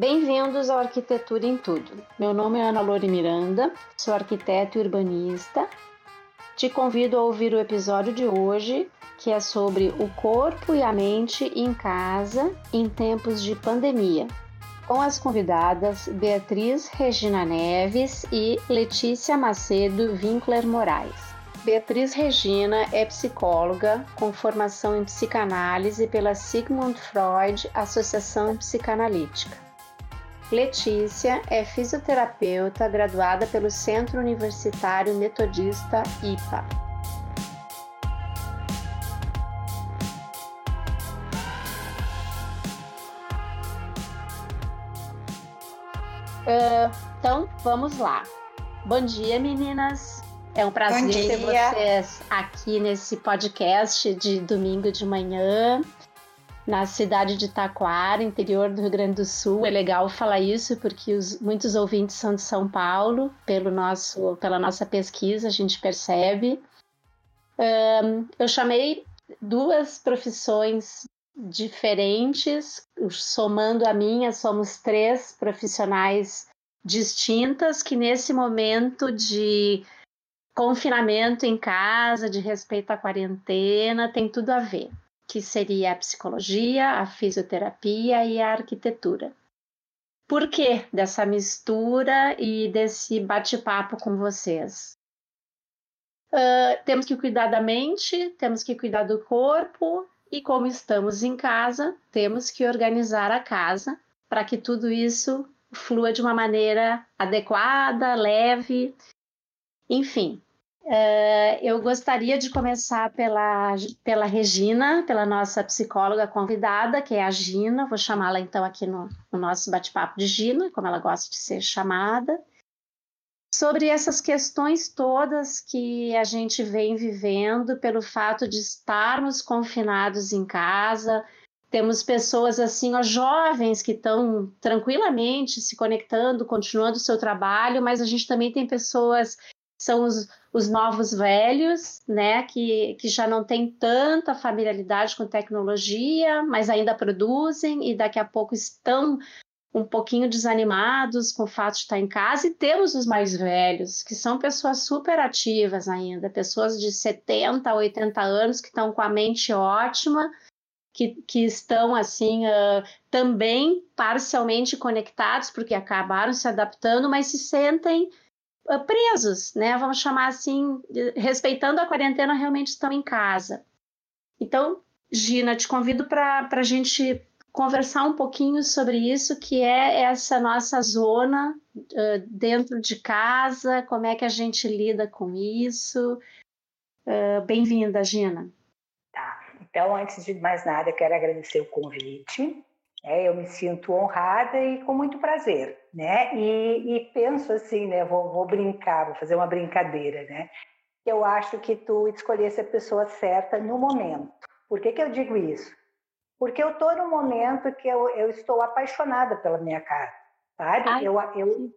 Bem-vindos ao Arquitetura em Tudo. Meu nome é Ana Lore Miranda, sou arquiteto e urbanista. Te convido a ouvir o episódio de hoje, que é sobre o corpo e a mente em casa em tempos de pandemia, com as convidadas Beatriz Regina Neves e Letícia Macedo Winkler Moraes. Beatriz Regina é psicóloga com formação em psicanálise pela Sigmund Freud Associação Psicanalítica. Letícia é fisioterapeuta graduada pelo Centro Universitário Metodista IPA. Uh, então, vamos lá. Bom dia, meninas. É um prazer ter vocês aqui nesse podcast de domingo de manhã, na cidade de Taquara, interior do Rio Grande do Sul. É legal falar isso porque os, muitos ouvintes são de São Paulo, pelo nosso, pela nossa pesquisa, a gente percebe. Um, eu chamei duas profissões diferentes, somando a minha, somos três profissionais distintas que nesse momento de confinamento em casa, de respeito à quarentena, tem tudo a ver, que seria a psicologia, a fisioterapia e a arquitetura. Por que dessa mistura e desse bate-papo com vocês? Uh, temos que cuidar da mente, temos que cuidar do corpo e, como estamos em casa, temos que organizar a casa para que tudo isso flua de uma maneira adequada, leve enfim, uh, eu gostaria de começar pela, pela Regina, pela nossa psicóloga convidada, que é a Gina. Vou chamá-la então aqui no, no nosso bate-papo de Gina, como ela gosta de ser chamada. Sobre essas questões todas que a gente vem vivendo pelo fato de estarmos confinados em casa, temos pessoas assim, ó, jovens que estão tranquilamente se conectando, continuando o seu trabalho, mas a gente também tem pessoas são os, os novos velhos, né, que, que já não têm tanta familiaridade com tecnologia, mas ainda produzem e daqui a pouco estão um pouquinho desanimados com o fato de estar em casa, e temos os mais velhos, que são pessoas super ativas ainda, pessoas de 70, 80 anos que estão com a mente ótima, que, que estão assim uh, também parcialmente conectados, porque acabaram se adaptando, mas se sentem presos, né? Vamos chamar assim, respeitando a quarentena, realmente estão em casa. Então, Gina, te convido para a gente conversar um pouquinho sobre isso, que é essa nossa zona uh, dentro de casa, como é que a gente lida com isso. Uh, Bem-vinda, Gina. Tá. Então, antes de mais nada, eu quero agradecer o convite. É, eu me sinto honrada e com muito prazer, né? E, e penso assim, né? Vou, vou, brincar, vou fazer uma brincadeira, né? Eu acho que tu escolhesse a pessoa certa no momento. Por que, que eu digo isso? Porque eu estou no momento que eu, eu estou apaixonada pela minha casa, sabe? Ai, eu, eu,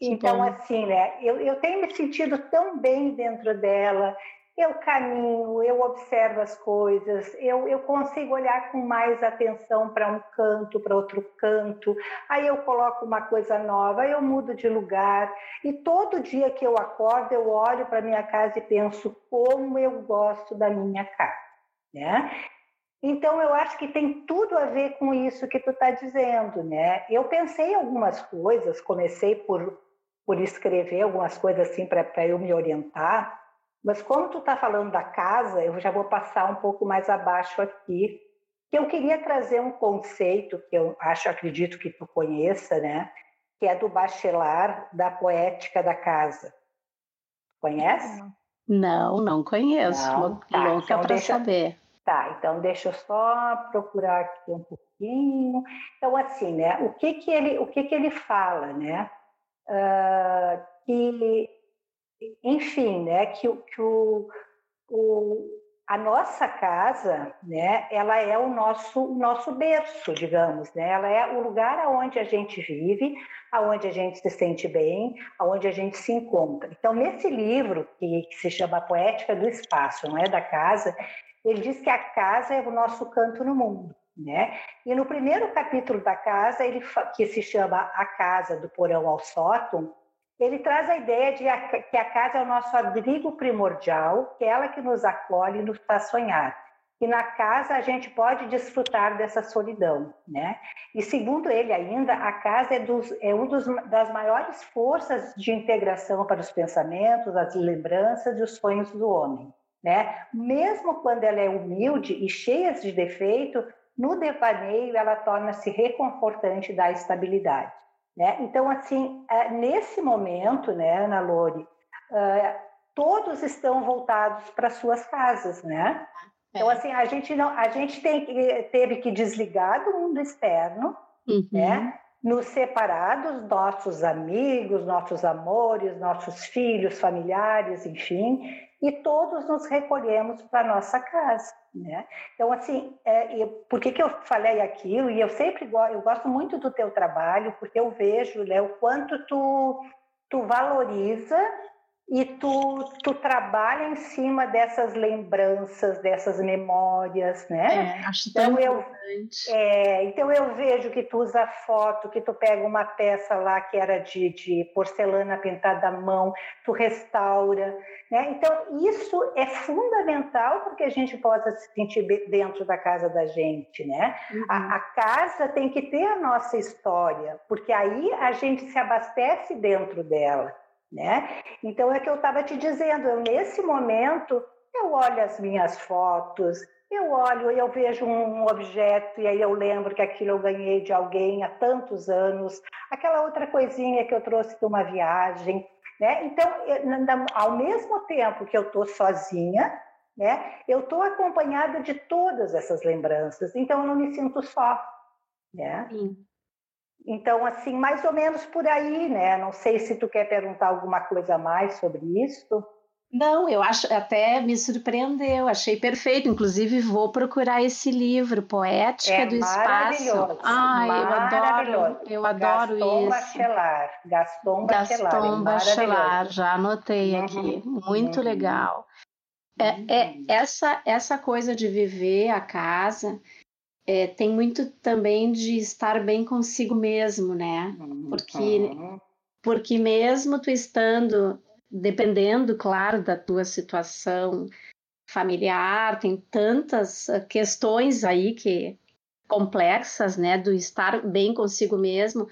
então, assim, né? Eu, eu tenho me sentido tão bem dentro dela eu caminho, eu observo as coisas, eu, eu consigo olhar com mais atenção para um canto, para outro canto, aí eu coloco uma coisa nova, eu mudo de lugar, e todo dia que eu acordo, eu olho para minha casa e penso como eu gosto da minha casa, né? Então, eu acho que tem tudo a ver com isso que tu está dizendo, né? Eu pensei algumas coisas, comecei por, por escrever algumas coisas assim para eu me orientar, mas como tu está falando da casa, eu já vou passar um pouco mais abaixo aqui, que eu queria trazer um conceito que eu acho, acredito que tu conheça, né? Que é do Bachelard da poética da casa. Conhece? Não, não conheço. Não, tá, louca então para saber. Tá, então deixa eu só procurar aqui um pouquinho. Então, assim, né? O que que ele, o que que ele fala, né? Uh, que enfim, né, que, que o, o, a nossa casa, né, ela é o nosso, nosso berço, digamos, né, ela é o lugar aonde a gente vive, aonde a gente se sente bem, aonde a gente se encontra. Então, nesse livro, que, que se chama Poética do Espaço, não é da casa, ele diz que a casa é o nosso canto no mundo. Né? E no primeiro capítulo da casa, ele, que se chama A Casa do Porão ao Sótão, ele traz a ideia de que a casa é o nosso abrigo primordial, que é ela que nos acolhe e nos faz sonhar. E na casa a gente pode desfrutar dessa solidão, né? E segundo ele ainda, a casa é, dos, é uma das maiores forças de integração para os pensamentos, as lembranças e os sonhos do homem, né? Mesmo quando ela é humilde e cheia de defeito, no devaneio ela torna-se reconfortante da estabilidade. Né? Então, assim, é, nesse momento, né, Ana Lore, é, todos estão voltados para suas casas, né? Então, é. assim, a gente não, a gente tem, teve que desligar do mundo externo, uhum. né? Nos separar dos nossos amigos, nossos amores, nossos filhos, familiares, enfim, e todos nos recolhemos para nossa casa, né? Então, assim, é, por que, que eu falei aquilo? E eu sempre eu gosto muito do teu trabalho, porque eu vejo né, o quanto tu, tu valoriza e tu, tu trabalha em cima dessas lembranças, dessas memórias, né? É, acho então, tão eu, importante. É, então eu vejo que tu usa foto, que tu pega uma peça lá que era de, de porcelana pintada à mão, tu restaura, né? Então isso é fundamental porque a gente possa se sentir dentro da casa da gente, né? Uhum. A, a casa tem que ter a nossa história, porque aí a gente se abastece dentro dela né? Então é que eu estava te dizendo, eu nesse momento eu olho as minhas fotos, eu olho e eu vejo um objeto e aí eu lembro que aquilo eu ganhei de alguém há tantos anos, aquela outra coisinha que eu trouxe de uma viagem, né? Então, ao mesmo tempo que eu estou sozinha, né? Eu estou acompanhada de todas essas lembranças, então eu não me sinto só, né? Sim. Então, assim, mais ou menos por aí, né? Não sei se tu quer perguntar alguma coisa a mais sobre isso. Não, eu acho até me surpreendeu, achei perfeito. Inclusive, vou procurar esse livro, Poética é do Espaço. Ai, eu adoro, eu adoro Gaston isso. Bachelard, Gaston Bachelard. Gaston Bachelard, já anotei uhum, aqui. Muito uhum. legal. É, é, uhum. essa, essa coisa de viver a casa é, tem muito também de estar bem consigo mesmo, né? Porque, uhum. porque mesmo tu estando, dependendo, claro, da tua situação familiar, tem tantas ah, questões aí que complexas, né, do estar bem consigo mesmo.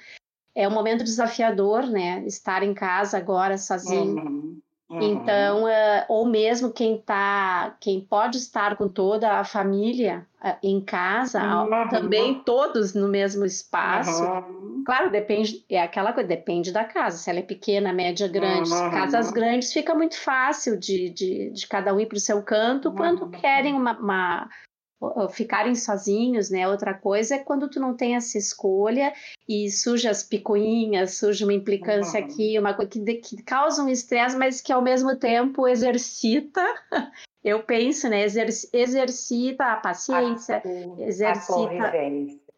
É um momento desafiador, né? Estar em casa agora sozinho. Uhum. Uhum. Então, uh, ou mesmo quem tá, quem pode estar com toda a família uh, em casa, uhum. também todos no mesmo espaço. Uhum. Claro, depende, é aquela coisa, depende da casa. Se ela é pequena, média, grande, casas grandes fica muito fácil de, de, de cada um ir para o seu canto quando querem uma, uma ficarem sozinhos, né? Outra coisa é quando tu não tem essa escolha e surge as picuinhas, surge uma implicância uhum. aqui, uma coisa que, que causa um estresse, mas que ao mesmo tempo exercita. Eu penso, né? exercita a paciência, a, exercita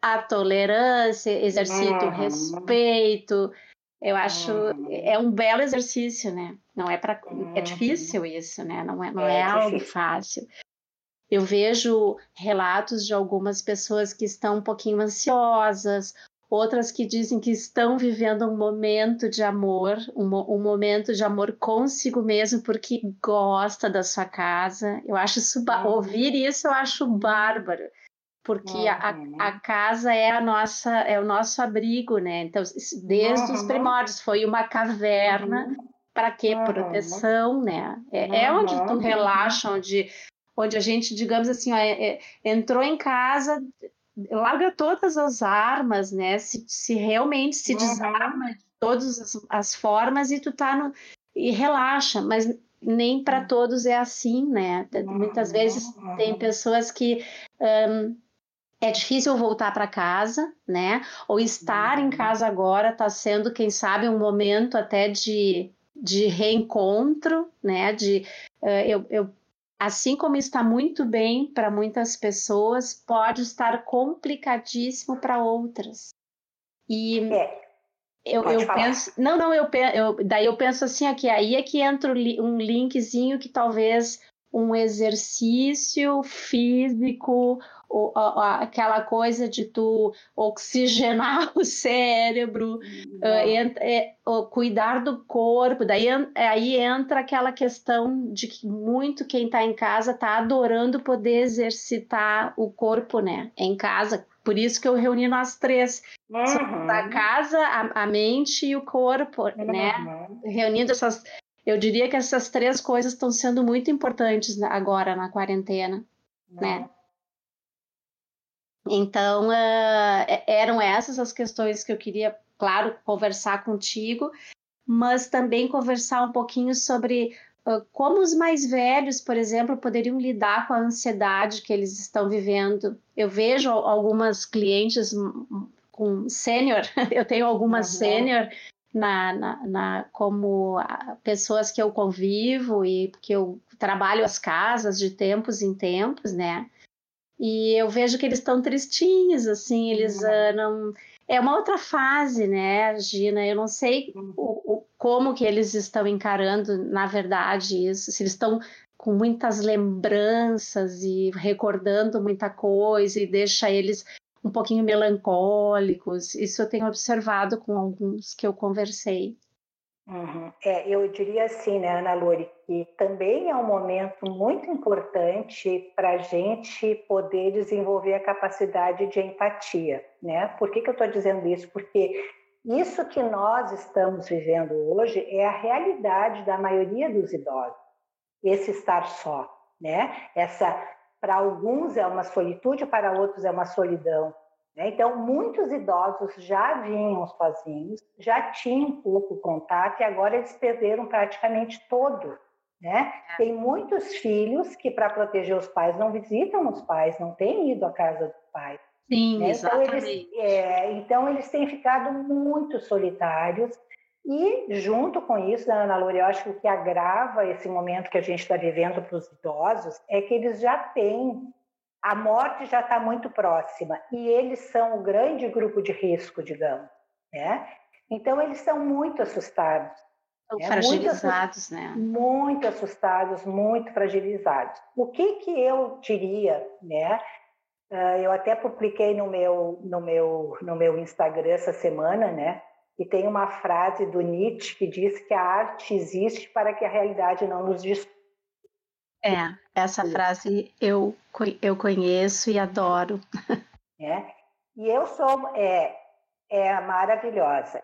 a, a, tolerância, exercita uhum. o respeito. Eu acho uhum. é um belo exercício, né? Não é para é difícil isso, né? Não é, não é, é algo fácil. Eu vejo relatos de algumas pessoas que estão um pouquinho ansiosas, outras que dizem que estão vivendo um momento de amor, um, um, momento de amor consigo mesmo, porque gosta da sua casa. Eu acho isso, uhum. ouvir isso eu acho bárbaro, porque a, a, casa é a nossa, é o nosso abrigo, né? Então, desde uhum. os primórdios foi uma caverna. Uhum. Para quê? Proteção, né? É, é onde tu relaxa, onde onde a gente, digamos assim, ó, é, é, entrou em casa, larga todas as armas, né? Se, se realmente se uhum. desarma de todas as, as, formas e tu tá no. e relaxa, mas nem para uhum. todos é assim, né? Uhum. Muitas vezes uhum. tem pessoas que. Um, é difícil voltar para casa, né? Ou estar em uhum. casa agora está sendo, quem sabe, um momento até de, de reencontro, né? De, uh, eu, eu assim como está muito bem para muitas pessoas, pode estar complicadíssimo para outras. E é. eu, eu penso, não, não, eu, eu, daí eu penso assim aqui, aí é que entra um linkzinho que talvez um exercício físico o, a, aquela coisa de tu oxigenar o cérebro, uh, cuidar do corpo, daí aí entra aquela questão de que muito quem está em casa está adorando poder exercitar o corpo, né? Em casa. Por isso que eu reuni nós três. Uhum. A casa, a, a, mente e o corpo, né? uhum. né? Reunindo essas. Eu diria que essas três coisas estão sendo muito importantes agora na quarentena, uhum. né? Então, uh, eram essas as questões que eu queria, claro, conversar contigo, mas também conversar um pouquinho sobre uh, como os mais velhos, por exemplo, poderiam lidar com a ansiedade que eles estão vivendo. Eu vejo algumas clientes com sênior, eu tenho algumas uhum. sênior na, na, na, como pessoas que eu convivo e que eu trabalho as casas de tempos em tempos, né? E eu vejo que eles estão tristinhos, assim, eles uh, não. É uma outra fase, né, Gina? Eu não sei uhum. o, o, como que eles estão encarando, na verdade, isso. Se eles estão com muitas lembranças e recordando muita coisa e deixa eles um pouquinho melancólicos. Isso eu tenho observado com alguns que eu conversei. Uhum. É, eu diria assim, né, Ana Luri, que também é um momento muito importante para a gente poder desenvolver a capacidade de empatia, né? Por que, que eu estou dizendo isso? Porque isso que nós estamos vivendo hoje é a realidade da maioria dos idosos, esse estar só, né? Essa, para alguns é uma solitude, para outros é uma solidão? Então, muitos idosos já vinham sozinhos, já tinham pouco contato e agora eles perderam praticamente todo. Né? É. Tem muitos filhos que, para proteger os pais, não visitam os pais, não têm ido à casa dos pais. Sim, né? exatamente. Então eles, é, então, eles têm ficado muito solitários. E, junto com isso, Ana Loura, eu acho que o que agrava esse momento que a gente está vivendo para os idosos é que eles já têm a morte já está muito próxima e eles são o grande grupo de risco, digamos, né? Então eles são muito assustados. São né? fragilizados, muito, né? Muito assustados, muito fragilizados. O que que eu diria, né? Uh, eu até publiquei no meu no meu no meu Instagram essa semana, né? E tem uma frase do Nietzsche que diz que a arte existe para que a realidade não nos destrua. É, essa frase eu, eu conheço e adoro. É, e eu sou é, é maravilhosa.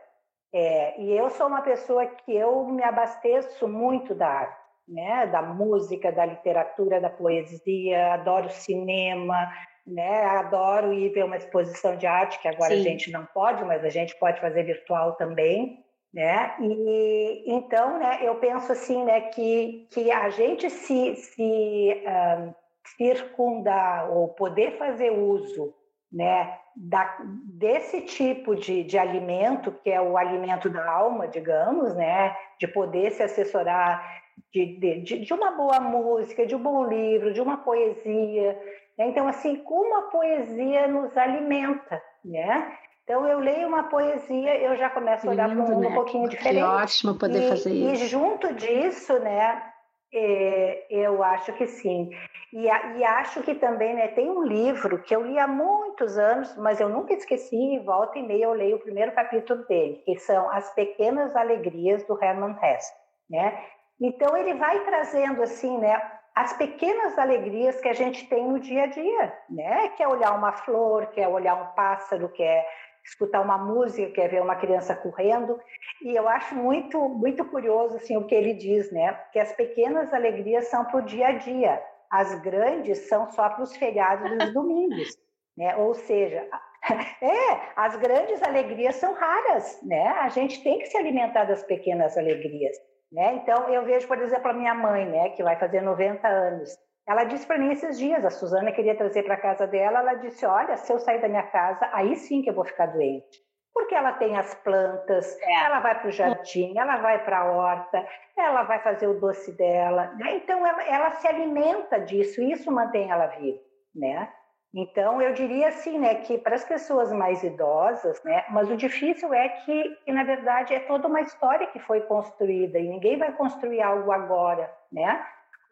É, e eu sou uma pessoa que eu me abasteço muito da arte, né? da música, da literatura, da poesia, adoro cinema, né? adoro ir ver uma exposição de arte, que agora Sim. a gente não pode, mas a gente pode fazer virtual também né? E então, né, eu penso assim, né, que que a gente se se um, circundar ou poder fazer uso, né, da, desse tipo de, de alimento que é o alimento da alma, digamos, né, de poder se assessorar de, de, de uma boa música, de um bom livro, de uma poesia. Né? Então, assim, como a poesia nos alimenta, né? Então, eu leio uma poesia, eu já começo a olhar para um mundo né? um pouquinho diferente. É ótimo poder e, fazer isso. E junto disso, né, é, eu acho que sim. E, e, acho que também né, tem um livro que eu li há muitos anos, mas eu nunca esqueci, volta e meia eu leio o primeiro capítulo dele, que são As Pequenas Alegrias do Herman Hesse. Né? Então ele vai trazendo assim, né, as pequenas alegrias que a gente tem no dia a dia, né? Que é olhar uma flor, que é olhar um pássaro, que é escutar uma música, quer ver uma criança correndo. E eu acho muito, muito curioso assim, o que ele diz, né? Que as pequenas alegrias são para o dia a dia, as grandes são só para os feriados dos domingos. Né? Ou seja, é, as grandes alegrias são raras, né? A gente tem que se alimentar das pequenas alegrias, né? Então eu vejo, por exemplo, a minha mãe, né, que vai fazer 90 anos. Ela disse para mim esses dias, a Suzana queria trazer para casa dela, ela disse: "Olha, se eu sair da minha casa, aí sim que eu vou ficar doente". Porque ela tem as plantas, é. ela vai para o jardim, ela vai para a horta, ela vai fazer o doce dela, né? Então ela, ela se alimenta disso, e isso mantém ela viva, né? Então eu diria assim, né, que para as pessoas mais idosas, né, mas o difícil é que, que na verdade é toda uma história que foi construída e ninguém vai construir algo agora, né?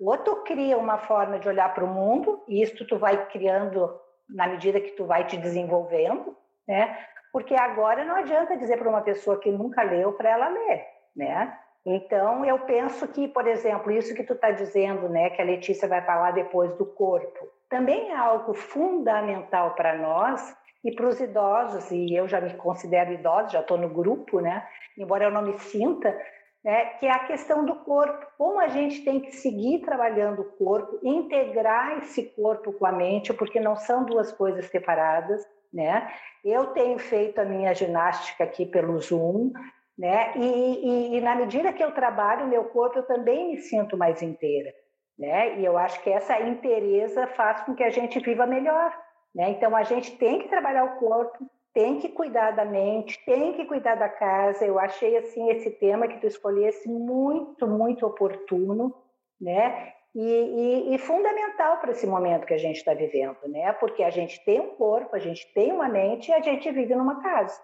Ou tu cria uma forma de olhar para o mundo, e isso tu vai criando na medida que tu vai te desenvolvendo, né? Porque agora não adianta dizer para uma pessoa que nunca leu para ela ler, né? Então, eu penso que, por exemplo, isso que tu está dizendo, né, que a Letícia vai falar depois do corpo, também é algo fundamental para nós e para os idosos, e eu já me considero idosa, já estou no grupo, né, embora eu não me sinta, né, que é a questão do corpo. Como a gente tem que seguir trabalhando o corpo, integrar esse corpo com a mente, porque não são duas coisas separadas, né? Eu tenho feito a minha ginástica aqui pelo Zoom, né? E, e, e, na medida que eu trabalho o meu corpo, eu também me sinto mais inteira, né? E eu acho que essa inteireza faz com que a gente viva melhor, né? Então a gente tem que trabalhar o corpo, tem que cuidar da mente, tem que cuidar da casa. Eu achei assim esse tema que tu escolhesse muito, muito oportuno, né? E, e, e fundamental para esse momento que a gente está vivendo, né? Porque a gente tem um corpo, a gente tem uma mente e a gente vive numa casa.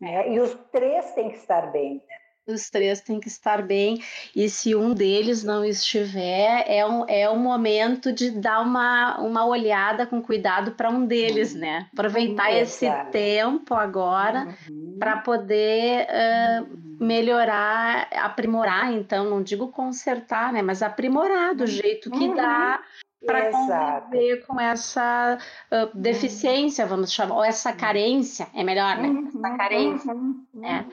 Né? E os três têm que estar bem. Né? Os três têm que estar bem, e se um deles não estiver, é um, é um momento de dar uma, uma olhada com cuidado para um deles, uhum. né? Aproveitar uhum. esse tempo agora uhum. para poder uh, melhorar, aprimorar, então, não digo consertar, né? Mas aprimorar do jeito que dá uhum para conviver com essa uh, deficiência, vamos chamar, ou essa carência, é melhor, né? Uhum, essa carência. Uhum, né?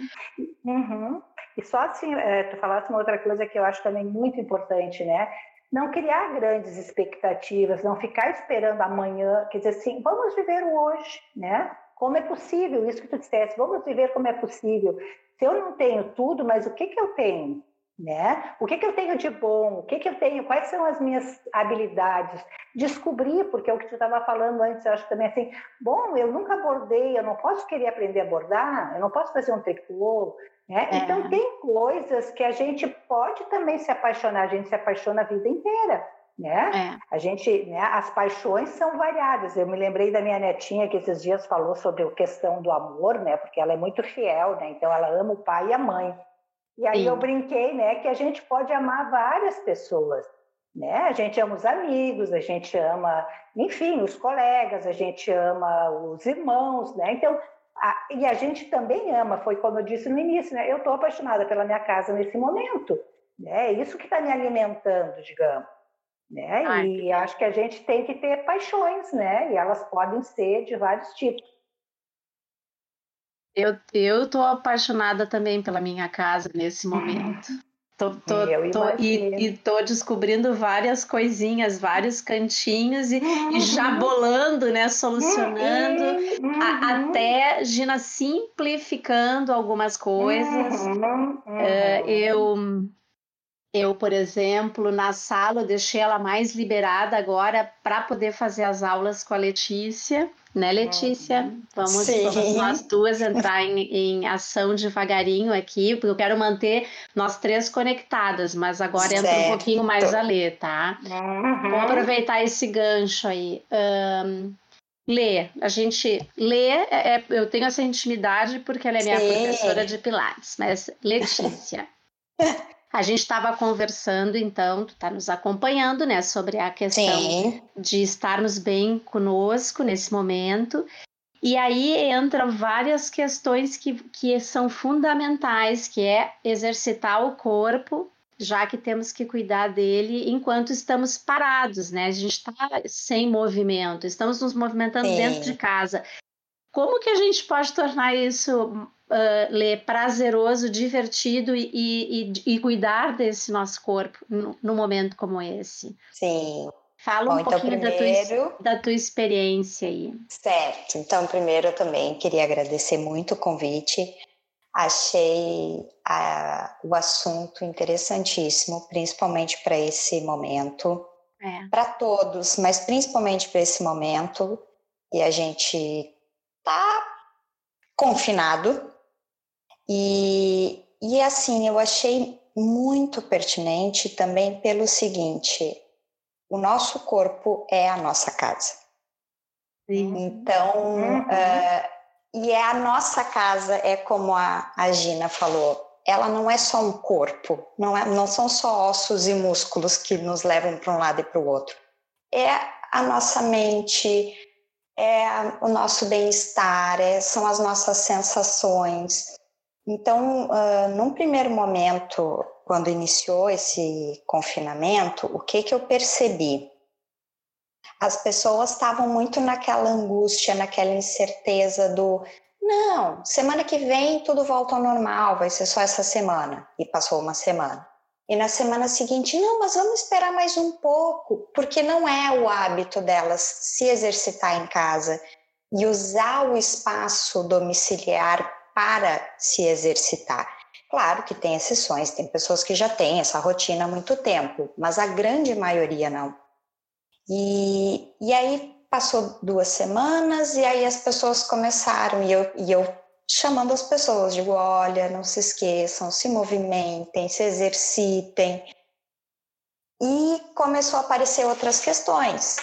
Uhum. E só assim, é, tu falaste uma outra coisa que eu acho também muito importante, né? Não criar grandes expectativas, não ficar esperando amanhã, quer dizer assim, vamos viver o hoje, né? Como é possível, isso que tu disseste, vamos viver como é possível. Se eu não tenho tudo, mas o que que eu tenho? né? O que, que eu tenho de bom? O que, que eu tenho? Quais são as minhas habilidades? Descobrir, porque é o que tu estava falando antes, eu acho também assim, bom, eu nunca bordei, eu não posso querer aprender a bordar, eu não posso fazer um tricô? É. Então tem coisas que a gente pode também se apaixonar, a gente se apaixona a vida inteira. Né? É. A gente, né, as paixões são variadas. Eu me lembrei da minha netinha que esses dias falou sobre a questão do amor, né? Porque ela é muito fiel, né? Então ela ama o pai e a mãe. E aí Sim. eu brinquei, né, que a gente pode amar várias pessoas, né? A gente ama os amigos, a gente ama, enfim, os colegas, a gente ama os irmãos, né? Então, a, e a gente também ama, foi como eu disse no início, né? Eu estou apaixonada pela minha casa nesse momento, né? É isso que está me alimentando, digamos. Né? Ai, e acho que a gente tem que ter paixões, né? E elas podem ser de vários tipos. Eu, eu tô apaixonada também pela minha casa nesse momento. Tô, tô, tô e, e tô descobrindo várias coisinhas, vários cantinhos e, uhum. e já bolando, né? Solucionando, uhum. a, até Gina simplificando algumas coisas. Uhum. Uh, eu eu, por exemplo, na sala, eu deixei ela mais liberada agora para poder fazer as aulas com a Letícia, né, Letícia? Uhum. Vamos, vamos nós duas entrar em, em, ação devagarinho aqui, porque eu quero manter nós três conectadas, mas agora certo. entra um pouquinho mais a Lê, tá? Uhum. Vou aproveitar esse gancho aí. Um, Lê, a gente lê, é, é, eu tenho essa intimidade porque ela é minha Sim. professora de Pilates, mas Letícia. A gente estava conversando, então, tu está nos acompanhando, né, sobre a questão Sim. de estarmos bem conosco nesse momento. E aí entram várias questões que, que são fundamentais, que é exercitar o corpo, já que temos que cuidar dele enquanto estamos parados, né? A gente está sem movimento, estamos nos movimentando Sim. dentro de casa. Como que a gente pode tornar isso uh, ler prazeroso, divertido e, e, e, cuidar desse nosso corpo no, no momento como esse. Sim. Fala Bom, um então pouquinho primeiro... da, tua, da tua experiência aí. Certo. Então, primeiro eu também queria agradecer muito o convite. Achei a, o assunto interessantíssimo, principalmente para esse momento. É. Para todos, mas principalmente para esse momento. E a gente tá confinado, e, e assim, eu achei muito pertinente também pelo seguinte: o nosso corpo é a nossa casa. Sim. Então, uhum. uh, e é a nossa casa, é como a, a Gina falou, ela não é só um corpo, não, é, não são só ossos e músculos que nos levam para um lado e para o outro. É a nossa mente, é o nosso bem-estar, é, são as nossas sensações. Então, uh, num primeiro momento, quando iniciou esse confinamento, o que, que eu percebi? As pessoas estavam muito naquela angústia, naquela incerteza do não, semana que vem tudo volta ao normal, vai ser só essa semana. E passou uma semana. E na semana seguinte, não, mas vamos esperar mais um pouco, porque não é o hábito delas se exercitar em casa e usar o espaço domiciliar para se exercitar. Claro que tem exceções, tem pessoas que já têm essa rotina há muito tempo, mas a grande maioria não. E, e aí passou duas semanas e aí as pessoas começaram e eu, e eu chamando as pessoas, digo, olha, não se esqueçam, se movimentem, se exercitem. E começou a aparecer outras questões.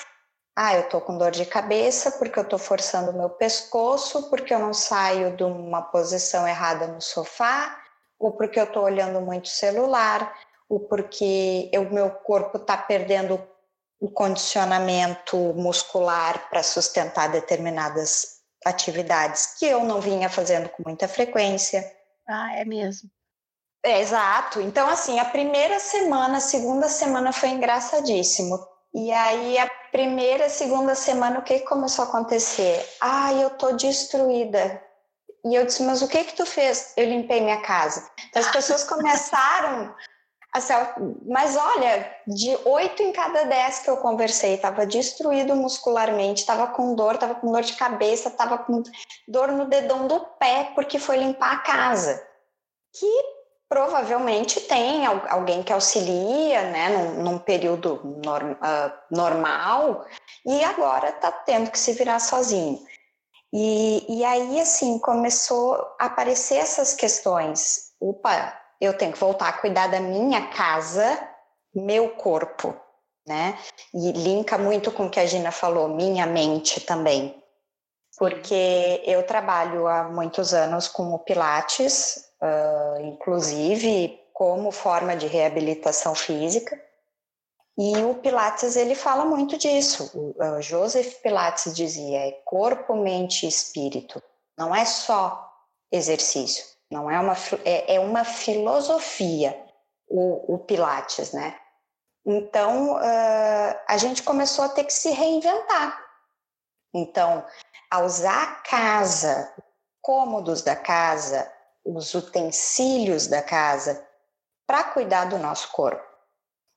Ah, eu tô com dor de cabeça porque eu tô forçando o meu pescoço, porque eu não saio de uma posição errada no sofá, ou porque eu tô olhando muito celular, ou porque o meu corpo tá perdendo o condicionamento muscular para sustentar determinadas atividades que eu não vinha fazendo com muita frequência. Ah, é mesmo. É, exato. Então, assim, a primeira semana, a segunda semana foi engraçadíssimo. E aí, a primeira, segunda semana, o que começou a acontecer? Ah, eu tô destruída. E eu disse, mas o que que tu fez? Eu limpei minha casa. Então, as pessoas começaram Assim, mas olha, de oito em cada dez que eu conversei, estava destruído muscularmente, estava com dor, estava com dor de cabeça, estava com dor no dedão do pé porque foi limpar a casa. Que provavelmente tem alguém que auxilia, né, num, num período norm, uh, normal, e agora está tendo que se virar sozinho. E, e aí, assim, começou a aparecer essas questões. Opa, eu tenho que voltar a cuidar da minha casa, meu corpo, né? E linka muito com o que a Gina falou, minha mente também. Porque eu trabalho há muitos anos com o Pilates, uh, inclusive como forma de reabilitação física. E o Pilates ele fala muito disso. O Joseph Pilates dizia: é corpo, mente e espírito. Não é só exercício. Não é uma, é, é uma filosofia o, o Pilates, né? Então, uh, a gente começou a ter que se reinventar. Então, a usar a casa, cômodos da casa, os utensílios da casa, para cuidar do nosso corpo.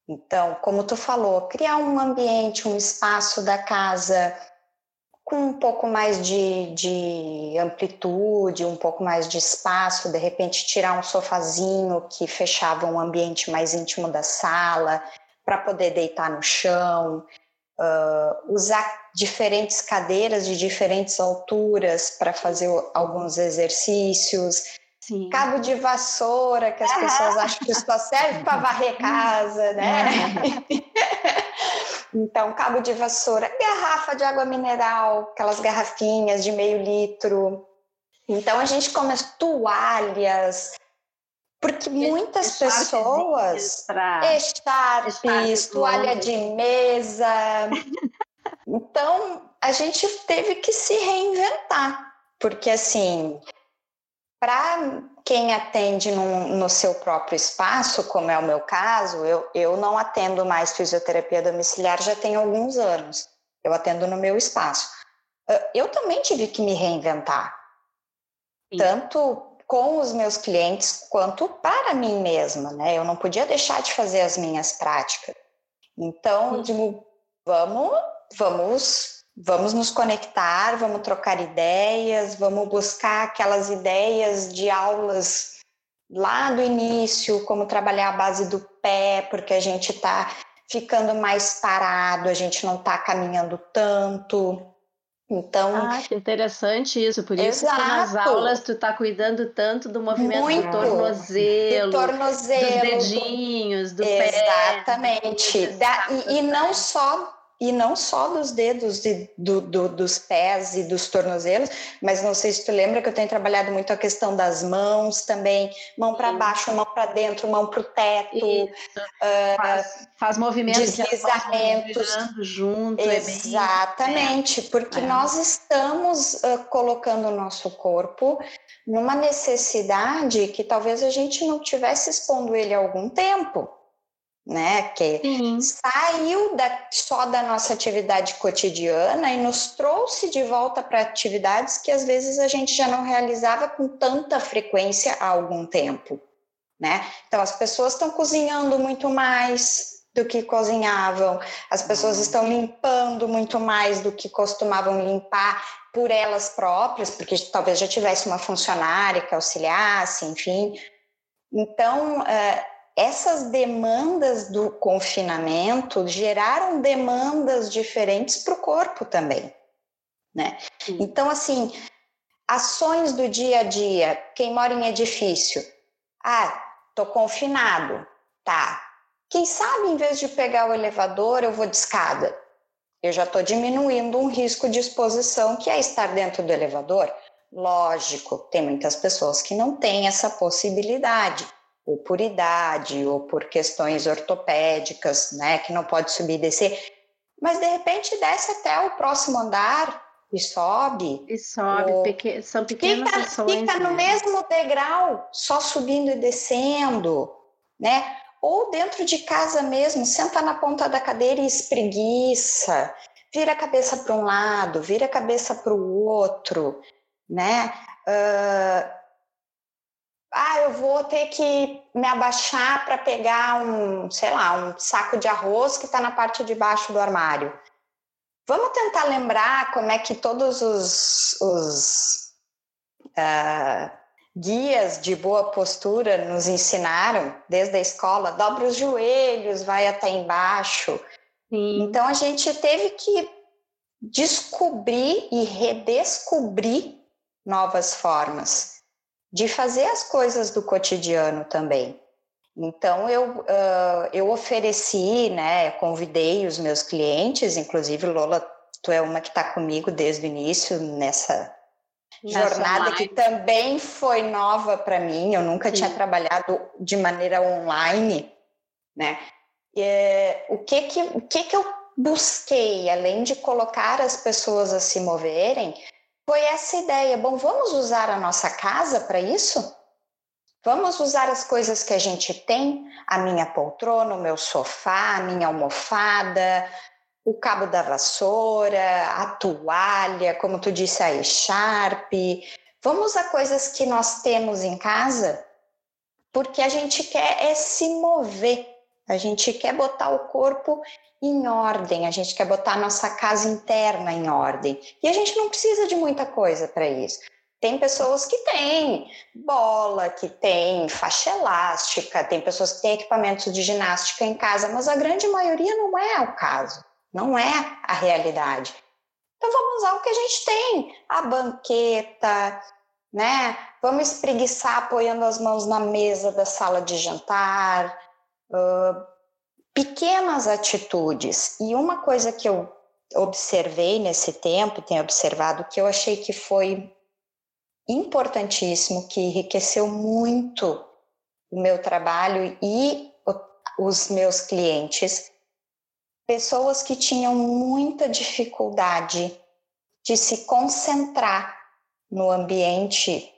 Então, como tu falou, criar um ambiente, um espaço da casa com um pouco mais de, de, amplitude, um pouco mais de espaço, de repente tirar um sofazinho que fechava um ambiente mais íntimo da sala para poder deitar no chão, uh, usar diferentes cadeiras de diferentes alturas para fazer alguns exercícios. Sim. Cabo de vassoura, que as pessoas acham que só serve para varrer casa, né? Então, cabo de vassoura, garrafa de água mineral, aquelas garrafinhas de meio litro. Então, a gente come toalhas, porque muitas pessoas. Echarpes, toalha de mesa. então, a gente teve que se reinventar, porque assim, para quem atende no, no, seu próprio espaço, como é o meu caso, eu, eu não atendo mais fisioterapia domiciliar já tem alguns anos. Eu atendo no meu espaço. Ah, eu também tive que me reinventar, Sim. tanto com os meus clientes quanto para mim mesma, né? Eu não podia deixar de fazer as minhas práticas. Então, eu digo, vamos, vamos vamos nos conectar, vamos trocar ideias, vamos buscar aquelas ideias de aulas lá do início, como trabalhar a base do pé, porque a gente está ficando mais parado, a gente não está caminhando tanto. Então, ah, que interessante isso. Por isso que nas aulas tu está cuidando tanto do movimento Muito. do tornozelo, do tornozelo, dos dedinhos, do Exatamente. pé. Exatamente. E, e não só e não só dos dedos de, do, do, dos pés e dos tornozelos, mas não sei se tu lembra que eu tenho trabalhado muito a questão das mãos também, mão para baixo, mão para dentro, mão para o teto, uh, faz, faz movimentos deslizamentos. de junto, exatamente, é. bem... porque é. nós estamos uh, colocando o nosso corpo numa necessidade que talvez a gente não tivesse expondo ele há algum tempo né? Que Sim. saiu da, só da nossa atividade cotidiana e nos trouxe de volta para atividades que às vezes a gente já não realizava com tanta frequência há algum tempo, né? Então as pessoas estão cozinhando muito mais do que cozinhavam, as pessoas uhum. estão limpando muito mais do que costumavam limpar por elas próprias, porque talvez já tivesse uma funcionária que auxiliasse, enfim. Então, uh, essas demandas do confinamento geraram demandas diferentes para o corpo também, né? Então, assim, ações do dia a dia, quem mora em edifício, ah, tô confinado, tá? Quem sabe, em vez de pegar o elevador, eu vou de escada. Eu já estou diminuindo um risco de exposição que é estar dentro do elevador. Lógico, tem muitas pessoas que não têm essa possibilidade ou por idade, ou por questões ortopédicas, né, que não pode subir e descer, mas de repente desce até o próximo andar e sobe. E sobe, ou... pequ... são pequenas fica, ações. Fica no né? mesmo degrau, só subindo e descendo, né? Ou dentro de casa mesmo, senta na ponta da cadeira e espreguiça, vira a cabeça para um lado, vira a cabeça para o outro, né? Uh, ah, eu vou ter que me abaixar para pegar um, sei lá, um saco de arroz que está na parte de baixo do armário. Vamos tentar lembrar como é que todos os, os uh, guias de boa postura nos ensinaram desde a escola. Dobra os joelhos, vai até embaixo. Sim. Então a gente teve que descobrir e redescobrir novas formas de fazer as coisas do cotidiano também. Então eu, uh, eu ofereci, né, convidei os meus clientes, inclusive Lola, tu é uma que está comigo desde o início nessa jornada que também foi nova para mim. Eu nunca Sim. tinha trabalhado de maneira online, né? E, o que que o que que eu busquei além de colocar as pessoas a se moverem? Foi essa ideia. Bom, vamos usar a nossa casa para isso? Vamos usar as coisas que a gente tem, a minha poltrona, o meu sofá, a minha almofada, o cabo da vassoura, a toalha, como tu disse, a echarpe. Vamos usar coisas que nós temos em casa, porque a gente quer é se mover, a gente quer botar o corpo em ordem, a gente quer botar a nossa casa interna em ordem. E a gente não precisa de muita coisa para isso. Tem pessoas que têm bola, que têm faixa elástica, tem pessoas que têm equipamentos de ginástica em casa, mas a grande maioria não é o caso, não é a realidade. Então vamos usar o que a gente tem, a banqueta, né? Vamos espreguiçar apoiando as mãos na mesa da sala de jantar, uh, pequenas atitudes. E uma coisa que eu observei nesse tempo, tenho observado, que eu achei que foi importantíssimo, que enriqueceu muito o meu trabalho e os meus clientes, pessoas que tinham muita dificuldade de se concentrar no ambiente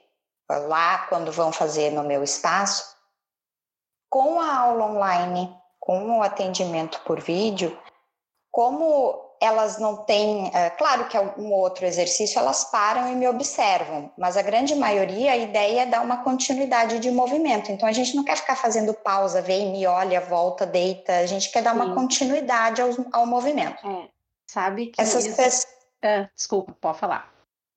lá quando vão fazer no meu espaço, com a aula online com o atendimento por vídeo, como elas não têm, é, claro que algum outro exercício elas param e me observam, mas a grande maioria a ideia é dar uma continuidade de movimento. Então a gente não quer ficar fazendo pausa, vem, me olha, volta, deita, a gente quer dar uma Sim. continuidade ao, ao movimento. É. Sabe que essas isso... pessoas... Ah, desculpa, pode falar.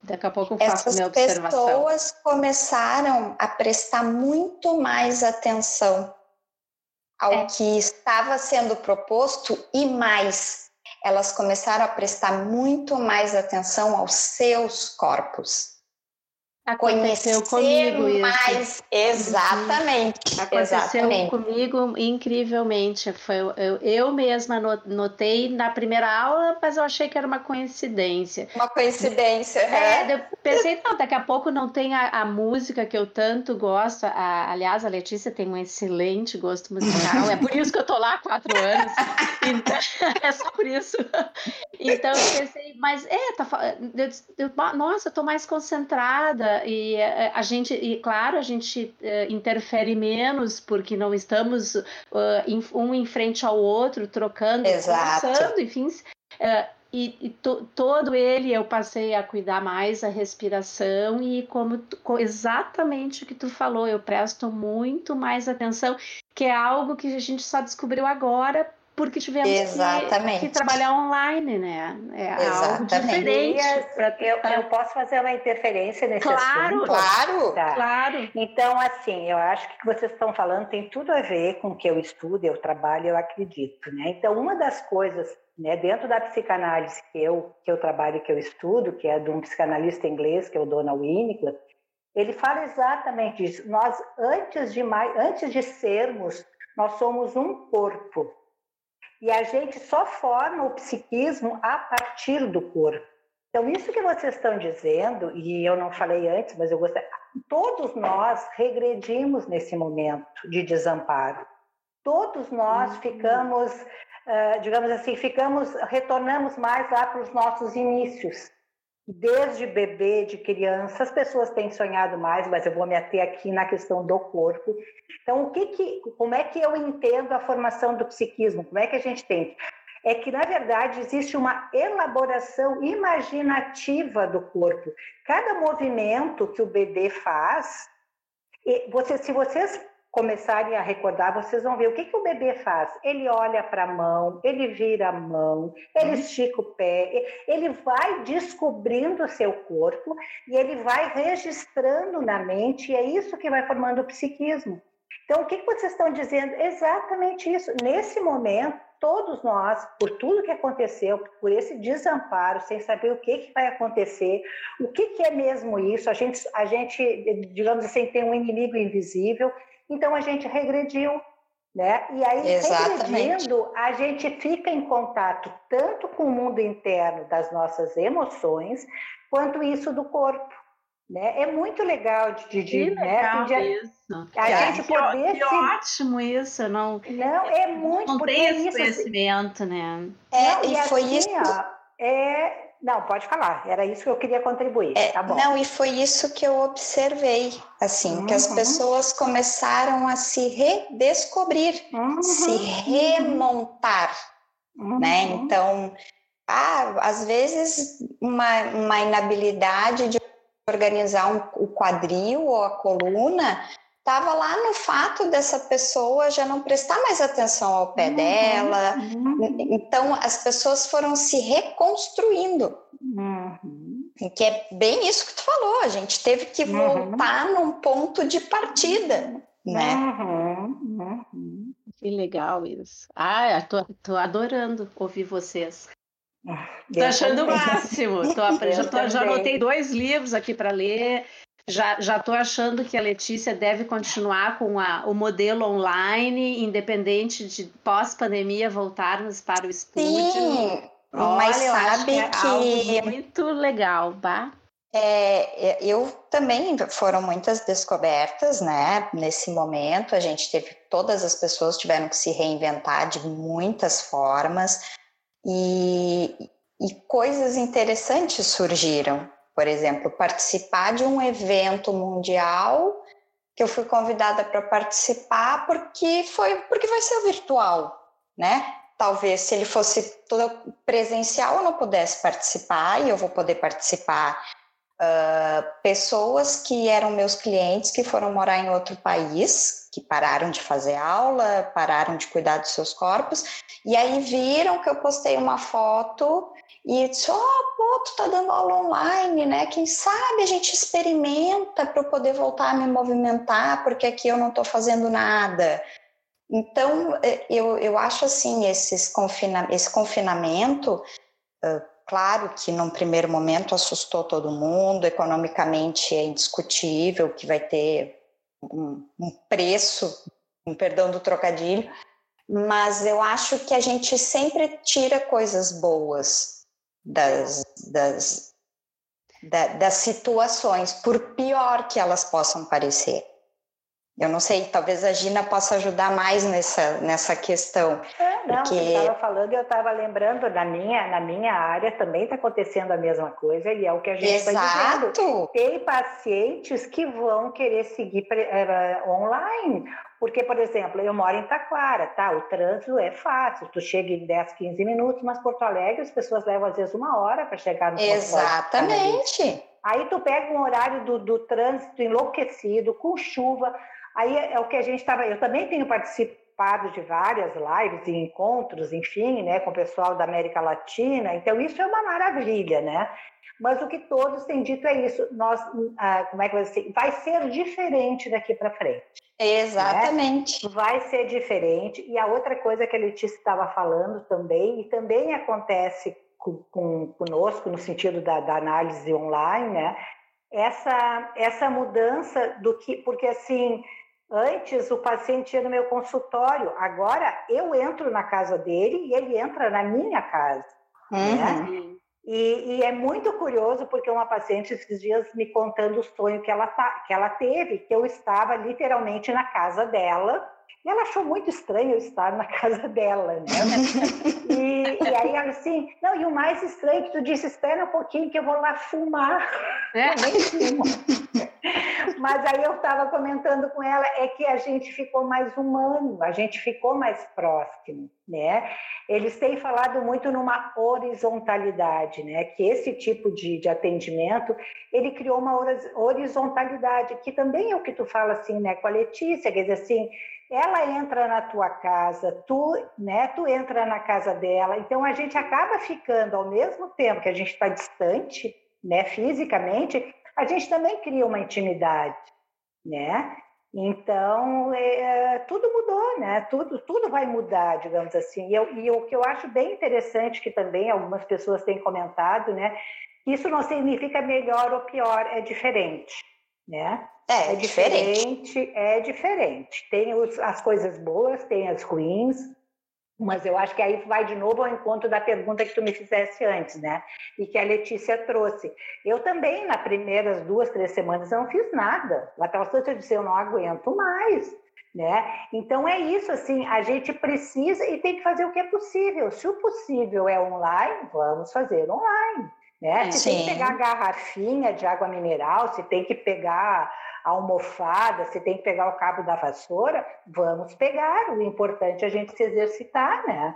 Daqui a pouco eu faço Essas minha observação. As pessoas começaram a prestar muito mais atenção ao é. que estava sendo proposto e mais. Elas começaram a prestar muito mais atenção aos seus corpos. Aconteceu comigo mais isso. exatamente. Uhum. Aconteceu exatamente. comigo incrivelmente. Foi eu, eu mesma notei na primeira aula, mas eu achei que era uma coincidência. Uma coincidência. É, é. eu pensei, não, daqui a pouco não tem a, a música que eu tanto gosto. A, aliás, a Letícia tem um excelente gosto musical. é por isso que eu tô lá há quatro anos. Então, é só por isso. Então eu pensei, mas é, tá, eu, eu, nossa, eu tô mais concentrada e eh, a gente, e claro, a gente uh, interfere menos porque não estamos uh, um em frente ao outro, trocando, Exato. conversando, enfim. Uh, e, e to, todo ele eu passei a cuidar mais a respiração e como tu, exatamente o que tu falou, eu presto muito mais atenção, que é algo que a gente só descobriu agora porque tivemos que, que, trabalhar online, né? É algo diferente. Pra... Eu, eu, posso fazer uma interferência nesse claro, assunto? Claro, tá. claro. Então, assim, eu acho que o que vocês estão falando tem tudo a ver com o que eu estudo, eu trabalho, eu acredito, né? Então, uma das coisas, né, dentro da psicanálise que eu, que eu trabalho, que eu estudo, que é de um psicanalista inglês, que é o Donald Winnicott, ele fala exatamente isso. Nós, antes de, mais, antes de sermos, nós somos um corpo, e a gente só forma o psiquismo a partir do corpo. Então, isso que vocês estão dizendo, e eu não falei antes, mas eu gostaria. Todos nós regredimos nesse momento de desamparo. Todos nós uhum. ficamos, digamos assim, ficamos, retornamos mais lá para os nossos inícios desde bebê, de criança, as pessoas têm sonhado mais, mas eu vou me ater aqui na questão do corpo. Então, o que que, como é que eu entendo a formação do psiquismo? Como é que a gente tem? É que, na verdade, existe uma elaboração imaginativa do corpo. Cada movimento que o bebê faz, você, se vocês começarem a recordar, vocês vão ver o que, que o bebê faz. Ele olha para a mão, ele vira a mão, ele uhum. estica o pé, ele vai descobrindo o seu corpo e ele vai registrando na mente, e é isso que vai formando o psiquismo. Então, o que, que vocês estão dizendo? Exatamente isso. Nesse momento, todos nós, por tudo que aconteceu, por esse desamparo, sem saber o que, que vai acontecer, o que, que é mesmo isso, a gente, a gente, digamos assim, tem um inimigo invisível, então a gente regrediu, né? E aí, Exatamente. regredindo, a gente fica em contato tanto com o mundo interno das nossas emoções, quanto isso do corpo. Né? É muito legal de, de, que né? legal de, isso. A é, gente que, poder que se... ótimo isso, não. Não é muito não tem esse isso, conhecimento, né? É, não, e, e foi assim, isso. Ó, é, não, pode falar. Era isso que eu queria contribuir. É, tá bom. Não, e foi isso que eu observei, assim, uhum. que as uhum. pessoas começaram a se redescobrir, uhum. se remontar, uhum. né? Então, ah, às vezes uma, uma inabilidade de organizar um, o quadril ou a coluna estava lá no fato dessa pessoa já não prestar mais atenção ao pé uhum, dela. Uhum. Então, as pessoas foram se reconstruindo. Uhum. Que é bem isso que tu falou, a gente teve que uhum. voltar num ponto de partida, né? Uhum, uhum. Que legal isso. Ah, tô, tô adorando ouvir vocês. Tô achando o máximo. Tô, já, tô, já anotei dois livros aqui para ler. Já já estou achando que a Letícia deve continuar com a, o modelo online, independente de pós-pandemia voltarmos para o estúdio. Sim, Olha, mas sabe que, é que... muito legal, tá? É, eu também foram muitas descobertas, né? Nesse momento, a gente teve todas as pessoas tiveram que se reinventar de muitas formas e, e coisas interessantes surgiram por exemplo, participar de um evento mundial que eu fui convidada para participar porque foi porque vai ser virtual, né? Talvez se ele fosse todo presencial eu não pudesse participar e eu vou poder participar. Uh, pessoas que eram meus clientes que foram morar em outro país, que pararam de fazer aula, pararam de cuidar dos seus corpos, e aí viram que eu postei uma foto e disse, oh, pô, tu tá dando aula online, né? Quem sabe a gente experimenta para eu poder voltar a me movimentar, porque aqui eu não estou fazendo nada. Então, é, eu, eu acho assim, esses confina esse confinamento, claro que num primeiro momento assustou todo mundo, economicamente é indiscutível que vai ter um, um preço, um perdão do trocadilho, mas eu acho que a gente sempre tira coisas boas das, das, da, das situações, por pior que elas possam parecer. Eu não sei, talvez a Gina possa ajudar mais nessa, nessa questão. É, não, porque... eu estava falando eu estava lembrando, na minha, na minha área também está acontecendo a mesma coisa e é o que a gente está dizendo. Tem pacientes que vão querer seguir uh, online, porque, por exemplo, eu moro em Taquara, tá? O trânsito é fácil, tu chega em 10, 15 minutos, mas Porto Alegre as pessoas levam às vezes uma hora para chegar no Exatamente. Aí tu pega um horário do, do trânsito enlouquecido, com chuva, Aí é, é o que a gente estava. Eu também tenho participado de várias lives e encontros, enfim, né, com o pessoal da América Latina. Então isso é uma maravilha, né? Mas o que todos têm dito é isso. Nós, ah, como é que vai ser? Vai ser diferente daqui para frente. Exatamente. Né? Vai ser diferente. E a outra coisa que a Letícia estava falando também, e também acontece com, com, conosco no sentido da, da análise online, né? Essa, essa mudança do que, porque assim, Antes o paciente ia no meu consultório, agora eu entro na casa dele e ele entra na minha casa. Né? Uhum. Né? E, e, é muito curioso porque uma paciente esses dias me contando o sonho que ela, tá, que ela teve, que eu estava literalmente na casa dela e ela achou muito estranho eu estar na casa dela, né? E, e aí ela assim, não, e o mais estranho é que tu disse, espera um pouquinho que eu vou lá fumar. É. Nem fumo. Mas aí eu estava comentando com ela, é que a gente ficou mais humano, a gente ficou mais próximo, né? Eles têm falado muito numa horizontalidade, né? Que esse tipo de, de atendimento, ele criou uma horizontalidade, que também é o que tu fala assim, né, com a Letícia, quer dizer assim, ela entra na tua casa, tu, né, tu entra na casa dela, então a gente acaba ficando ao mesmo tempo que a gente está distante, né, fisicamente, a gente também cria uma intimidade, né? Então, é, tudo mudou, né? Tudo, tudo vai mudar, digamos assim. E, eu, e o que eu acho bem interessante, que também algumas pessoas têm comentado, né? Isso não significa melhor ou pior, é diferente, né? É, é diferente. diferente. É diferente. Tem os, as coisas boas, tem as ruins, mas eu acho que aí vai de novo ao encontro da pergunta que tu me fizesse antes, né? E que a Letícia trouxe. Eu também, nas primeiras duas, três semanas, eu não fiz nada. Naquela situação eu disse, eu não aguento mais, né? Então é isso, assim, a gente precisa e tem que fazer o que é possível. Se o possível é online, vamos fazer online. Né? Se Sim. tem que pegar garrafinha de água mineral, se tem que pegar almofada, se tem que pegar o cabo da vassoura, vamos pegar. O importante é a gente se exercitar, né?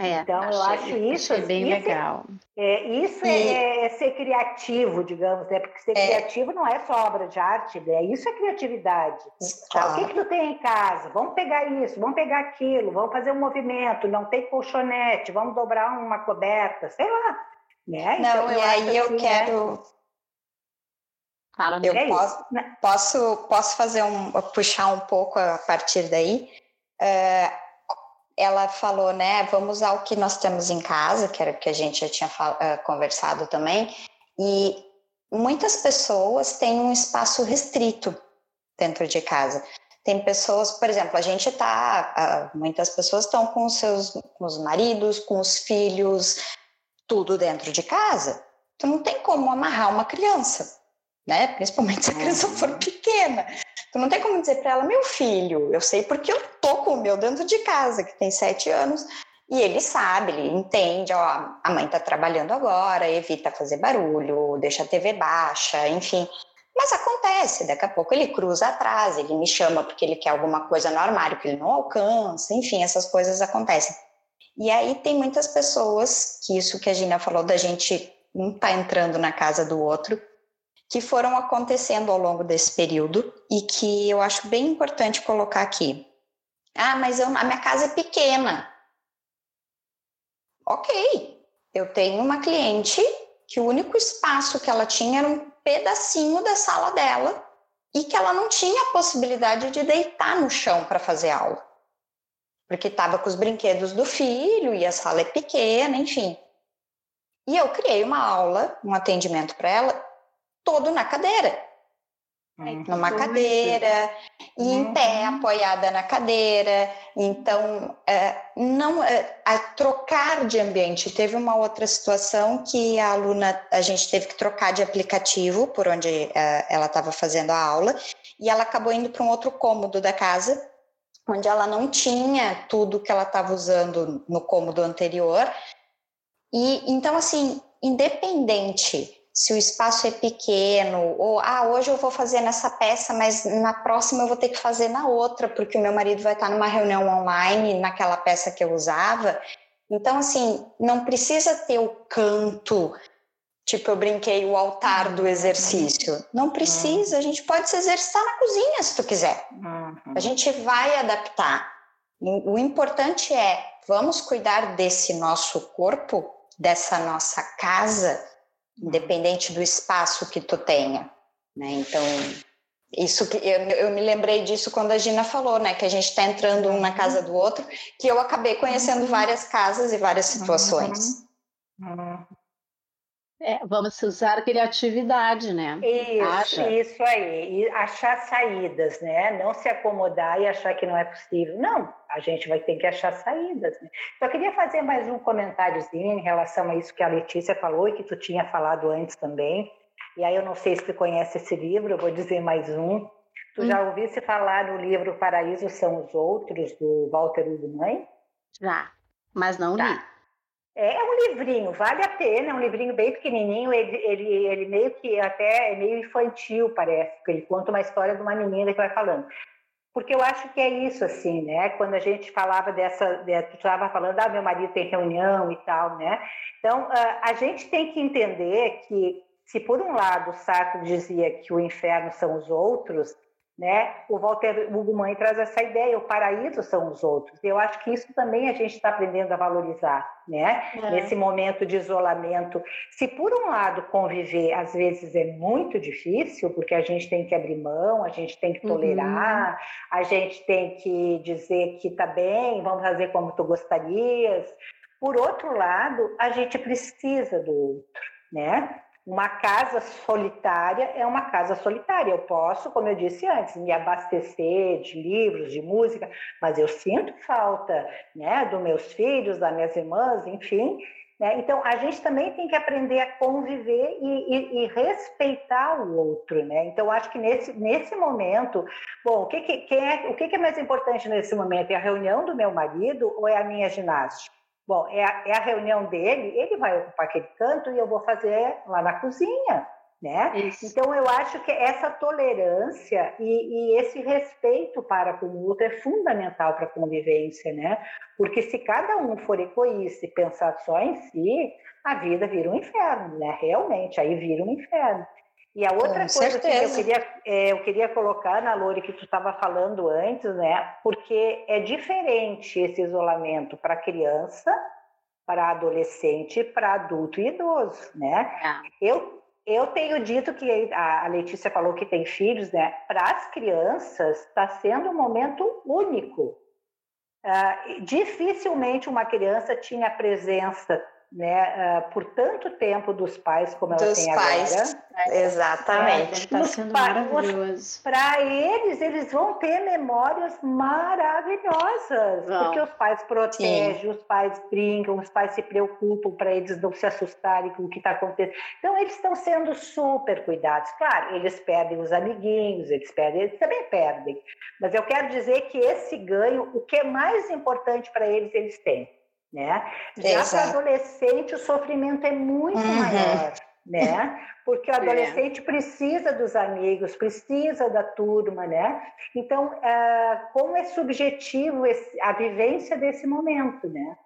É, então achei, eu acho isso achei bem isso legal. É, isso e... é, é, ser criativo, digamos, né? Porque ser é. criativo não é só obra de arte, é isso é criatividade. Claro. O que, que tu tem em casa? Vamos pegar isso, vamos pegar aquilo, vamos fazer um movimento, não tem colchonete, vamos dobrar uma coberta, sei lá. Né? Não, então, e aí eu assim, né? quero. Né? Fala, eu é posso, posso, posso fazer um puxar um pouco a partir daí. Uh, ela falou, né? Vamos usar o que nós temos em casa, que era o que a gente já tinha uh, conversado também. E muitas pessoas têm um espaço restrito dentro de casa. Tem pessoas, por exemplo, a gente tá, uh, muitas pessoas estão com seus com os maridos, com os filhos, tudo dentro de casa. Então não tem como amarrar uma criança né? Principalmente se a criança for uhum. pequena. Tu não tem como dizer para ela, meu filho, eu sei porque eu tô com o meu dentro de casa, que tem sete anos, e ele sabe, ele entende, ó, a mãe tá trabalhando agora, evita fazer barulho, deixa a TV baixa, enfim. Mas acontece, daqui a pouco ele cruza atrás, ele me chama porque ele quer alguma coisa no armário que ele não alcança, enfim, essas coisas acontecem. E aí tem muitas pessoas, que isso que a Gina falou da gente um tá entrando na casa do outro, que foram acontecendo ao longo desse período e que eu acho bem importante colocar aqui. Ah, mas eu, a minha casa é pequena. Ok, eu tenho uma cliente que o único espaço que ela tinha era um pedacinho da sala dela e que ela não tinha a possibilidade de deitar no chão para fazer aula. Porque estava com os brinquedos do filho e a sala é pequena, enfim. E eu criei uma aula, um atendimento para ela, todo na cadeira. Uhum. Numa cadeira, e uhum. em pé, apoiada na cadeira. Então, é, não é, a trocar de ambiente. Teve uma outra situação que a aluna, a gente teve que trocar de aplicativo por onde é, ela estava fazendo a aula, e ela acabou indo para um outro cômodo da casa, onde ela não tinha tudo que ela estava usando no cômodo anterior. E então, assim, independente se o espaço é pequeno, ou ah, hoje eu vou fazer nessa peça, mas na próxima eu vou ter que fazer na outra, porque o meu marido vai estar numa reunião online naquela peça que eu usava. Então, assim, não precisa ter o canto, tipo, eu brinquei o altar do exercício. Não precisa, a gente pode se exercitar na cozinha se tu quiser. Uhum. A gente vai adaptar. O importante é, vamos cuidar desse nosso corpo, dessa nossa casa, independente do espaço que tu tenha, né? Então, isso que eu, eu, me lembrei disso quando a Gina falou, né, que a gente está entrando um na casa do outro, que eu acabei conhecendo várias casas e várias situações. Uhum. É, vamos usar criatividade, né? Isso, isso aí. E achar saídas, né? Não se acomodar e achar que não é possível. Não, a gente vai ter que achar saídas. Né? Só queria fazer mais um comentáriozinho em relação a isso que a Letícia falou e que tu tinha falado antes também. E aí eu não sei se tu conhece esse livro, eu vou dizer mais um. Tu hum. já ouvisse falar no livro Paraíso São os Outros, do Walter Ugumãe? Já, mas não tá. li. É, é um livrinho, vale a pena, é um livrinho bem pequenininho, ele, ele, ele meio que até é meio infantil, parece, porque ele conta uma história de uma menina que vai falando. Porque eu acho que é isso, assim, né? Quando a gente falava dessa, de, tu estava falando, ah, meu marido tem reunião e tal, né? Então, ah, a gente tem que entender que, se por um lado o Sartre dizia que o inferno são os outros, né? O Walter Hugo Mãe traz essa ideia, o paraíso são os outros. Eu acho que isso também a gente está aprendendo a valorizar, né? É. Nesse momento de isolamento. Se por um lado conviver às vezes é muito difícil, porque a gente tem que abrir mão, a gente tem que uhum. tolerar, uhum. a gente tem que dizer que tá bem, vamos fazer como tu gostarias. Por outro lado, a gente precisa do outro, né? Uma casa solitária é uma casa solitária. Eu posso, como eu disse antes, me abastecer de livros, de música, mas eu sinto falta né, dos meus filhos, das minhas irmãs, enfim. Né? Então, a gente também tem que aprender a conviver e, e, e respeitar o outro. Né? Então, acho que nesse, nesse momento, bom, o, que, que, é, o que, que é mais importante nesse momento? É a reunião do meu marido ou é a minha ginástica? Bom, é a, é a reunião dele, ele vai ocupar aquele canto e eu vou fazer lá na cozinha, né? Isso. Então eu acho que essa tolerância e, e, esse respeito para com o outro é fundamental para a convivência, né? Porque se cada um for egoísta e pensar só em si, a vida vira um inferno, né? Realmente, aí vira um inferno. E a outra Com coisa que eu queria, é, eu queria colocar na Lore que tu estava falando antes, né? Porque é diferente esse isolamento para criança, para adolescente, para adulto e idoso, né? É. Eu eu tenho dito que a Letícia falou que tem filhos, né? Para as crianças está sendo um momento único. Uh, dificilmente uma criança tinha a presença né, uh, por tanto tempo dos pais como ela dos tem pais. agora. Exatamente. Está sendo maravilhoso. Para eles, eles vão ter memórias maravilhosas, Não. porque os pais protegem, Sim. os pais brincam, os pais se preocupam para eles não se assustarem com o que está acontecendo. Então, eles estão sendo super cuidados. Claro, eles perdem os amiguinhos, eles perdem, eles também perdem. Mas eu quero dizer que esse ganho, o que é mais importante para eles, eles têm né? Já para adolescente o sofrimento é muito uhum. maior, né? Porque o é. adolescente é. precisa dos amigos, precisa da turma, né? Então, é, como é subjetivo esse, a vivência desse momento, né?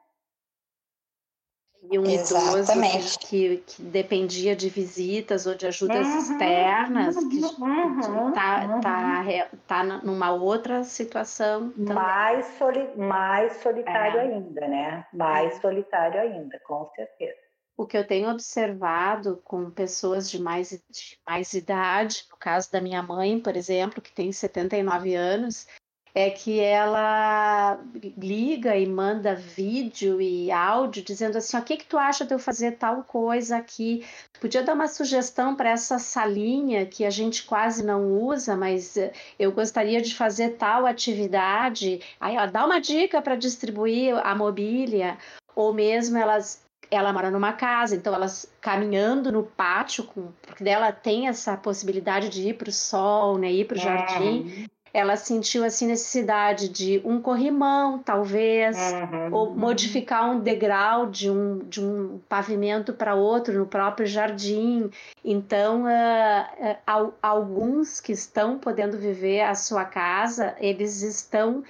E um Exatamente. idoso que, que, dependia de visitas ou de ajudas uhum, externas, que está uhum, tá, uhum. tá, tá numa outra situação. Mais, soli mais solitário é. ainda, né? Mais é. solitário ainda, com certeza. O que eu tenho observado com pessoas de mais, de mais idade, no caso da minha mãe, por exemplo, que tem 79 anos, é que ela liga e manda vídeo e áudio dizendo assim: o que, que tu acha de eu fazer tal coisa aqui? Podia dar uma sugestão para essa salinha que a gente quase não usa, mas eh, eu gostaria de fazer tal atividade. Aí ela dá uma dica para distribuir a mobília, ou mesmo elas ela mora numa casa, então elas caminhando no pátio, com, porque dela tem essa possibilidade de ir para o sol, né, ir para o é. jardim ela sentiu assim necessidade de um corrimão, talvez, uhum. ou modificar um degrau de um, de um pavimento para outro no próprio jardim. Então, uh, uh, alguns que estão podendo viver a sua casa, eles estão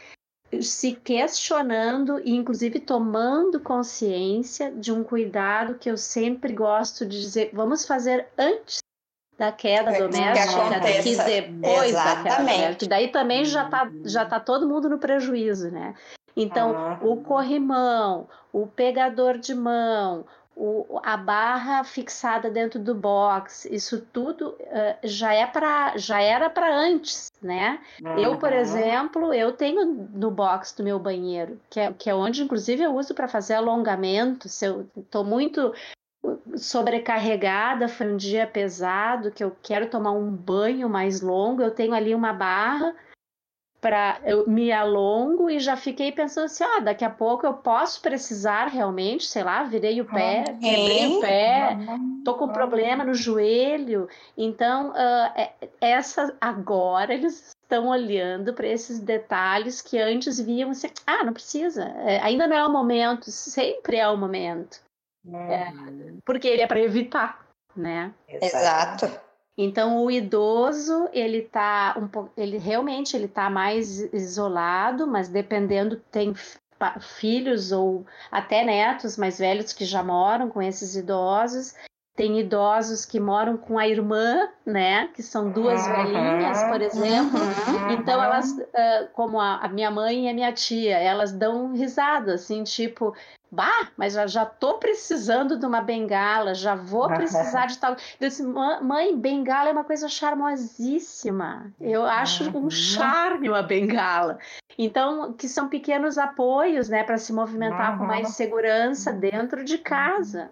se questionando e inclusive tomando consciência de um cuidado que eu sempre gosto de dizer, vamos fazer antes da queda doméstica, daqui depois Exatamente. da queda doméstica. Daí também já está já tá todo mundo no prejuízo, né? Então, ah. o corrimão, o pegador de mão, o, a barra fixada dentro do box, isso tudo uh, já é para já era para antes, né? Uhum. Eu, por exemplo, eu tenho no box do meu banheiro, que é, que é onde inclusive eu uso para fazer alongamento. Se eu estou muito sobrecarregada, foi um dia pesado, que eu quero tomar um banho mais longo, eu tenho ali uma barra para eu me alongo e já fiquei pensando assim, ah, daqui a pouco eu posso precisar realmente, sei lá, virei o pé, ah, quebrei o pé, tô com problema no joelho. Então, uh, essa agora eles estão olhando para esses detalhes que antes viam assim, ah, não precisa, é, ainda não é o momento, sempre é o momento. É, porque ele é para evitar, né? Exato. Então o idoso ele tá um pouco, ele realmente ele tá mais isolado, mas dependendo tem filhos ou até netos mais velhos que já moram com esses idosos. Tem idosos que moram com a irmã, né? Que são duas uhum. velhinhas, por exemplo. Uhum. Então elas, como a minha mãe e a minha tia, elas dão risada, assim, tipo, Bah, mas já, já tô precisando de uma bengala, já vou precisar de tal. Eu disse, mãe, bengala é uma coisa charmosíssima. Eu acho um charme uma bengala. Então, que são pequenos apoios, né, para se movimentar com mais segurança dentro de casa.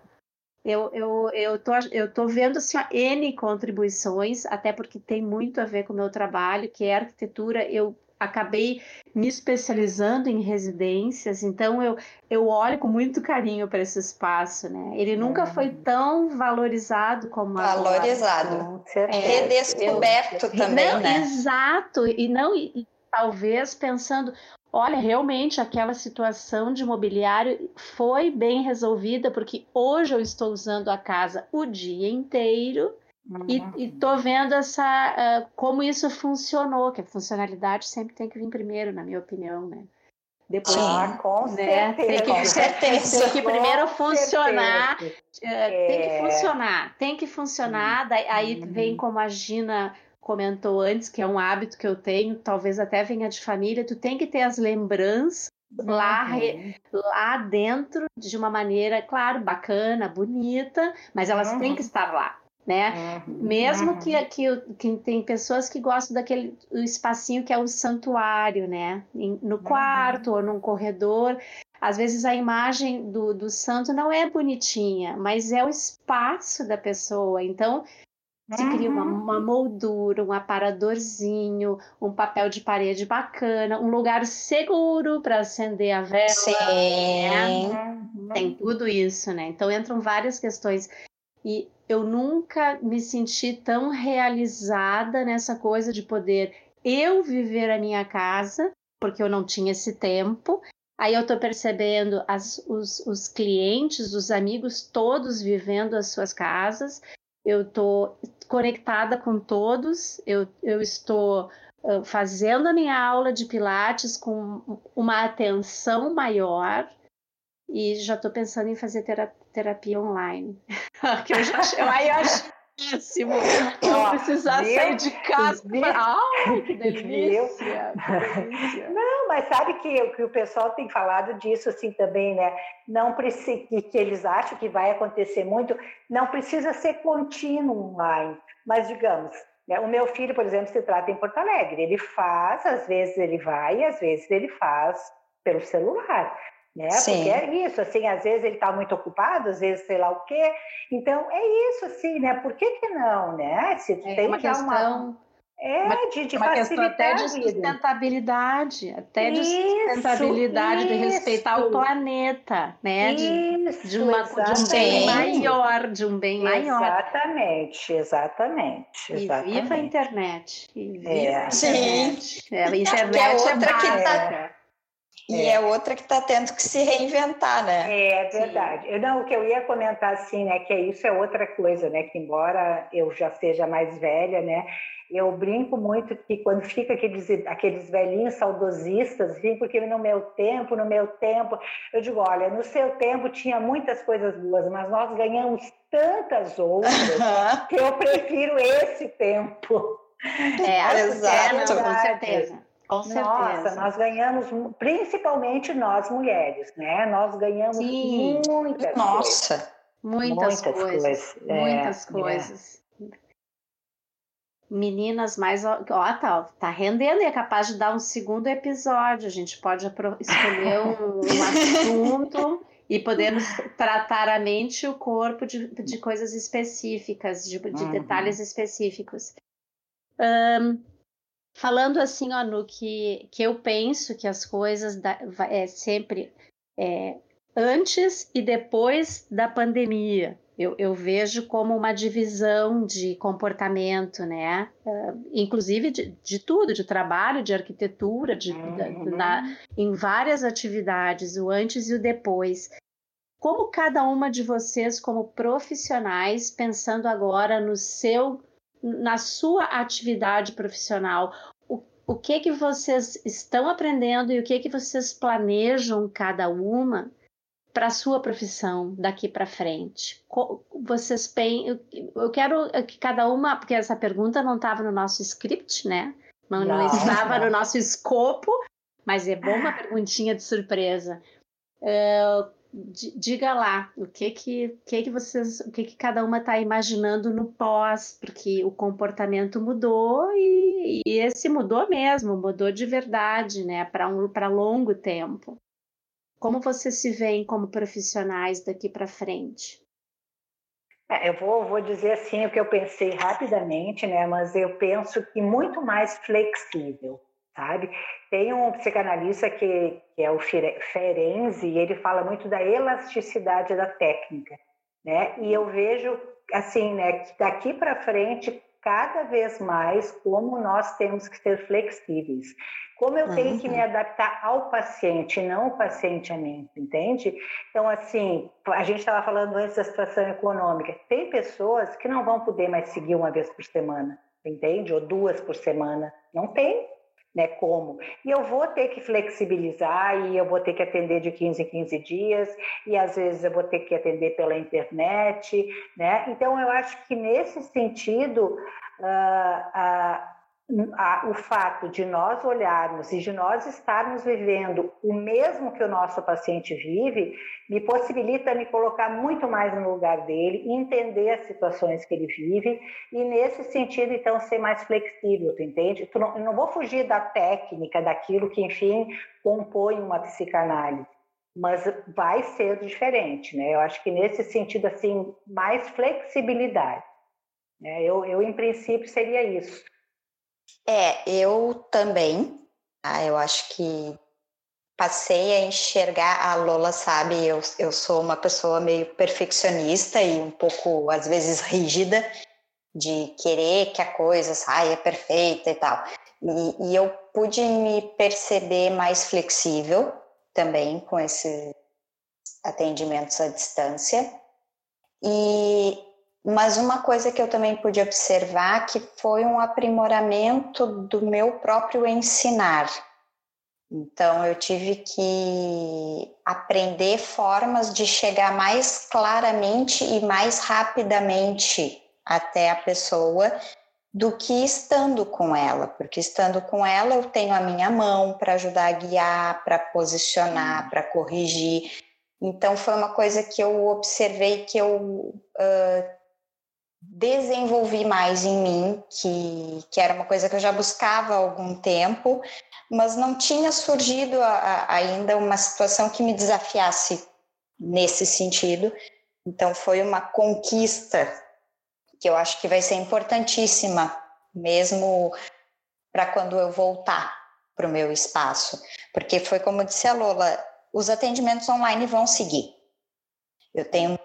Eu, eu, eu, tô, eu tô vendo assim, ó, N contribuições, até porque tem muito a ver com o meu trabalho, que é arquitetura. Eu acabei me especializando em residências, então eu, eu olho com muito carinho para esse espaço, né? Ele nunca foi uhum. tão valorizado como valorizado, agora. é, redescoberto eu, também, não, né? Exato, e não e, talvez pensando, olha, realmente aquela situação de mobiliário foi bem resolvida porque hoje eu estou usando a casa o dia inteiro e, estou vendo essa uh, como isso funcionou, que a funcionalidade sempre tem que vir primeiro, na minha opinião, né? Depois, ah, com né, certeza. Tem que, com certeza. Tem que primeiro com funcionar. Uh, é... Tem que funcionar, tem que funcionar. Daí, aí uhum. vem como a Gina comentou antes, que é um hábito que eu tenho, talvez até venha de família, tu tem que ter as lembranças lá, uhum. lá dentro de uma maneira, claro, bacana, bonita, mas elas uhum. têm que estar lá né? Uhum. Mesmo que, uhum. que, que, tem pessoas que gostam daquele espacinho que é o santuário, né? no uhum. quarto uhum. ou num corredor. Às vezes a imagem do, do santo não é bonitinha, mas é o espaço da pessoa. Então, se cria uma, uhum. uma, moldura, um aparadorzinho, um papel de parede bacana, um lugar seguro para acender a vela. Sim. Né? Tem tudo isso, né? Então entram várias questões. E eu nunca me senti tão realizada nessa coisa de poder eu viver a minha casa, porque eu não tinha esse tempo. Aí eu estou percebendo as, os, os clientes, os amigos todos vivendo as suas casas. Eu estou conectada com todos. Eu, eu estou fazendo a minha aula de Pilates com uma atenção maior e já estou pensando em fazer terapia terapia online. aí eu acho péssimo. Não precisar viu? sair de casa. Ai, que delícia, que delícia. Não, mas sabe que, que o pessoal tem falado disso assim também, né? Não precisa, que, que eles acham que vai acontecer muito, não precisa ser contínuo online. Mas, digamos, Né? O meu filho, por exemplo, se trata em Porto Alegre. Ele faz, às vezes ele vai, às vezes ele faz pelo celular. Né? Sim. Porque é isso, assim, às vezes ele está muito ocupado, às vezes sei lá o quê. Então, é isso, assim, né? Por que, que não, né? Se é tem uma questão... Uma é, uma, de, de uma questão até de sustentabilidade, até de sustentabilidade, isso, de respeitar o planeta, né? Isso, de, uma, de um bem maior, de um bem maior. Exatamente, exatamente. exatamente. E viva a internet. E viva é. a internet. Sim. É, a internet é, outra é que tá, e é. é outra que está tendo que se reinventar, né? É, é verdade. Eu, não, o que eu ia comentar assim, né, que isso é outra coisa, né, que embora eu já seja mais velha, né, eu brinco muito que quando fica aqueles, aqueles velhinhos saudosistas, assim, porque no meu tempo, no meu tempo, eu digo, olha, no seu tempo tinha muitas coisas boas, mas nós ganhamos tantas outras que eu prefiro esse tempo. É, exato, com certeza. Com certeza. Nossa, nós ganhamos, principalmente nós mulheres, né? Nós ganhamos Sim. muitas Nossa. Coisas. Muitas, muitas coisas. coisas. Muitas é, coisas. É meninas mais. Ó, tá, tá rendendo e é capaz de dar um segundo episódio. A gente pode escolher um, um assunto e podemos tratar a mente e o corpo de, de coisas específicas, de, de uhum. detalhes específicos. Um, falando assim, ó, no que, que eu penso que as coisas da, é sempre é, antes e depois da pandemia eu, eu, vejo como uma divisão de comportamento, né? Uh, inclusive de, de, tudo, de trabalho, de arquitetura, de, uhum. na, em várias atividades, o antes e o depois. Como cada uma de vocês, como profissionais, pensando agora no seu, na sua atividade profissional, o, o que que vocês estão aprendendo e o que que vocês planejam cada uma para a sua profissão daqui para frente? Vocês pensam, eu quero que cada uma, porque essa pergunta não estava no nosso script, né? Não, não, não estava no nosso escopo, mas é bom uma perguntinha de surpresa. Uh, diga lá o que que, que, que vocês, o que, que cada uma está imaginando no pós, porque o comportamento mudou e, e esse mudou mesmo, mudou de verdade, né? Para um para longo tempo. Como vocês se veem como profissionais daqui para frente? É, eu vou, vou dizer assim o que eu pensei rapidamente, né? Mas eu penso que muito mais flexível, sabe? Tem um psicanalista que, que é o Ferenzi, e ele fala muito da elasticidade da técnica, né? E eu vejo assim, né, que daqui para frente cada vez mais como nós temos que ser flexíveis. Como eu tenho que me uhum. adaptar ao paciente, não o paciente a mim, entende? Então, assim, a gente estava falando antes da situação econômica. Tem pessoas que não vão poder mais seguir uma vez por semana, entende? Ou duas por semana. Não tem, né, como. E eu vou ter que flexibilizar e eu vou ter que atender de 15 em 15 dias e às vezes eu vou ter que atender pela internet, né? Então eu acho que nesse sentido uh, uh, o fato de nós olharmos e de nós estarmos vivendo o mesmo que o nosso paciente vive, me possibilita me colocar muito mais no lugar dele, entender as situações que ele vive e, nesse sentido, então, ser mais flexível, tu entende? Tu não, eu não vou fugir da técnica, daquilo que, enfim, compõe uma psicanálise, mas vai ser diferente, né? Eu acho que, nesse sentido, assim, mais flexibilidade. Né? Eu, eu, em princípio, seria isso. É, eu também. Tá? Eu acho que passei a enxergar. A Lola sabe, eu, eu sou uma pessoa meio perfeccionista e um pouco, às vezes, rígida, de querer que a coisa saia perfeita e tal. E, e eu pude me perceber mais flexível também com esses atendimentos à distância. E mas uma coisa que eu também pude observar que foi um aprimoramento do meu próprio ensinar. Então eu tive que aprender formas de chegar mais claramente e mais rapidamente até a pessoa do que estando com ela, porque estando com ela eu tenho a minha mão para ajudar a guiar, para posicionar, para corrigir. Então foi uma coisa que eu observei que eu uh, desenvolvi mais em mim, que, que era uma coisa que eu já buscava há algum tempo, mas não tinha surgido a, a, ainda uma situação que me desafiasse nesse sentido. Então, foi uma conquista que eu acho que vai ser importantíssima, mesmo para quando eu voltar para o meu espaço. Porque foi como disse a Lola, os atendimentos online vão seguir. Eu tenho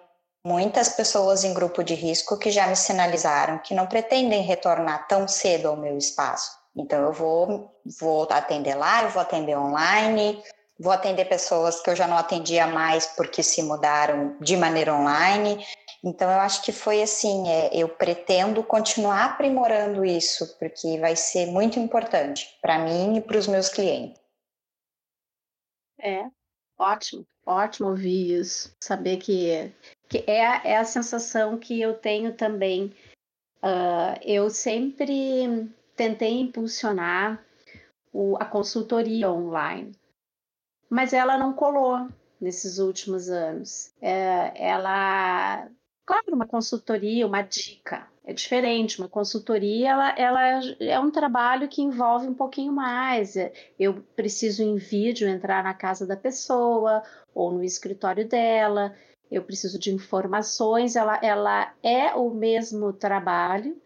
muitas pessoas em grupo de risco que já me sinalizaram que não pretendem retornar tão cedo ao meu espaço. Então eu vou, vou atender lá, eu vou atender online, vou atender pessoas que eu já não atendia mais porque se mudaram de maneira online. Então eu acho que foi assim, é, eu pretendo continuar aprimorando isso porque vai ser muito importante para mim e para os meus clientes. É, ótimo, ótimo ouvir isso, saber que que é, é a sensação que eu tenho também. Uh, eu sempre tentei impulsionar o, a consultoria online, mas ela não colou nesses últimos anos. É, ela, claro, uma consultoria, uma dica, é diferente. Uma consultoria, ela, ela é um trabalho que envolve um pouquinho mais. Eu preciso em vídeo entrar na casa da pessoa ou no escritório dela eu preciso de informações, ela, ela é o mesmo trabalho,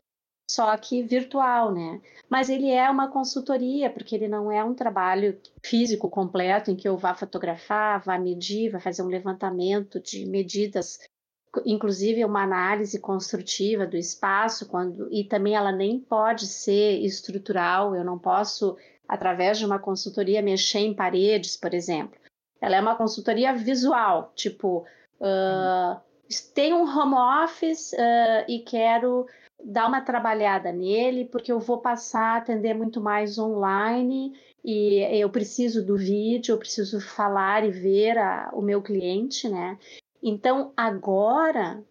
só que virtual, né? Mas ele é uma consultoria, porque ele não é um trabalho físico completo em que eu vá fotografar, vá medir, vá fazer um levantamento de medidas, inclusive uma análise construtiva do espaço, quando e também ela nem pode ser estrutural, eu não posso através de uma consultoria mexer em paredes, por exemplo. Ela é uma consultoria visual, tipo, Uh, tenho um home office uh, e quero dar uma trabalhada nele, porque eu vou passar a atender muito mais online e eu preciso do vídeo, eu preciso falar e ver a, o meu cliente, né? Então, agora,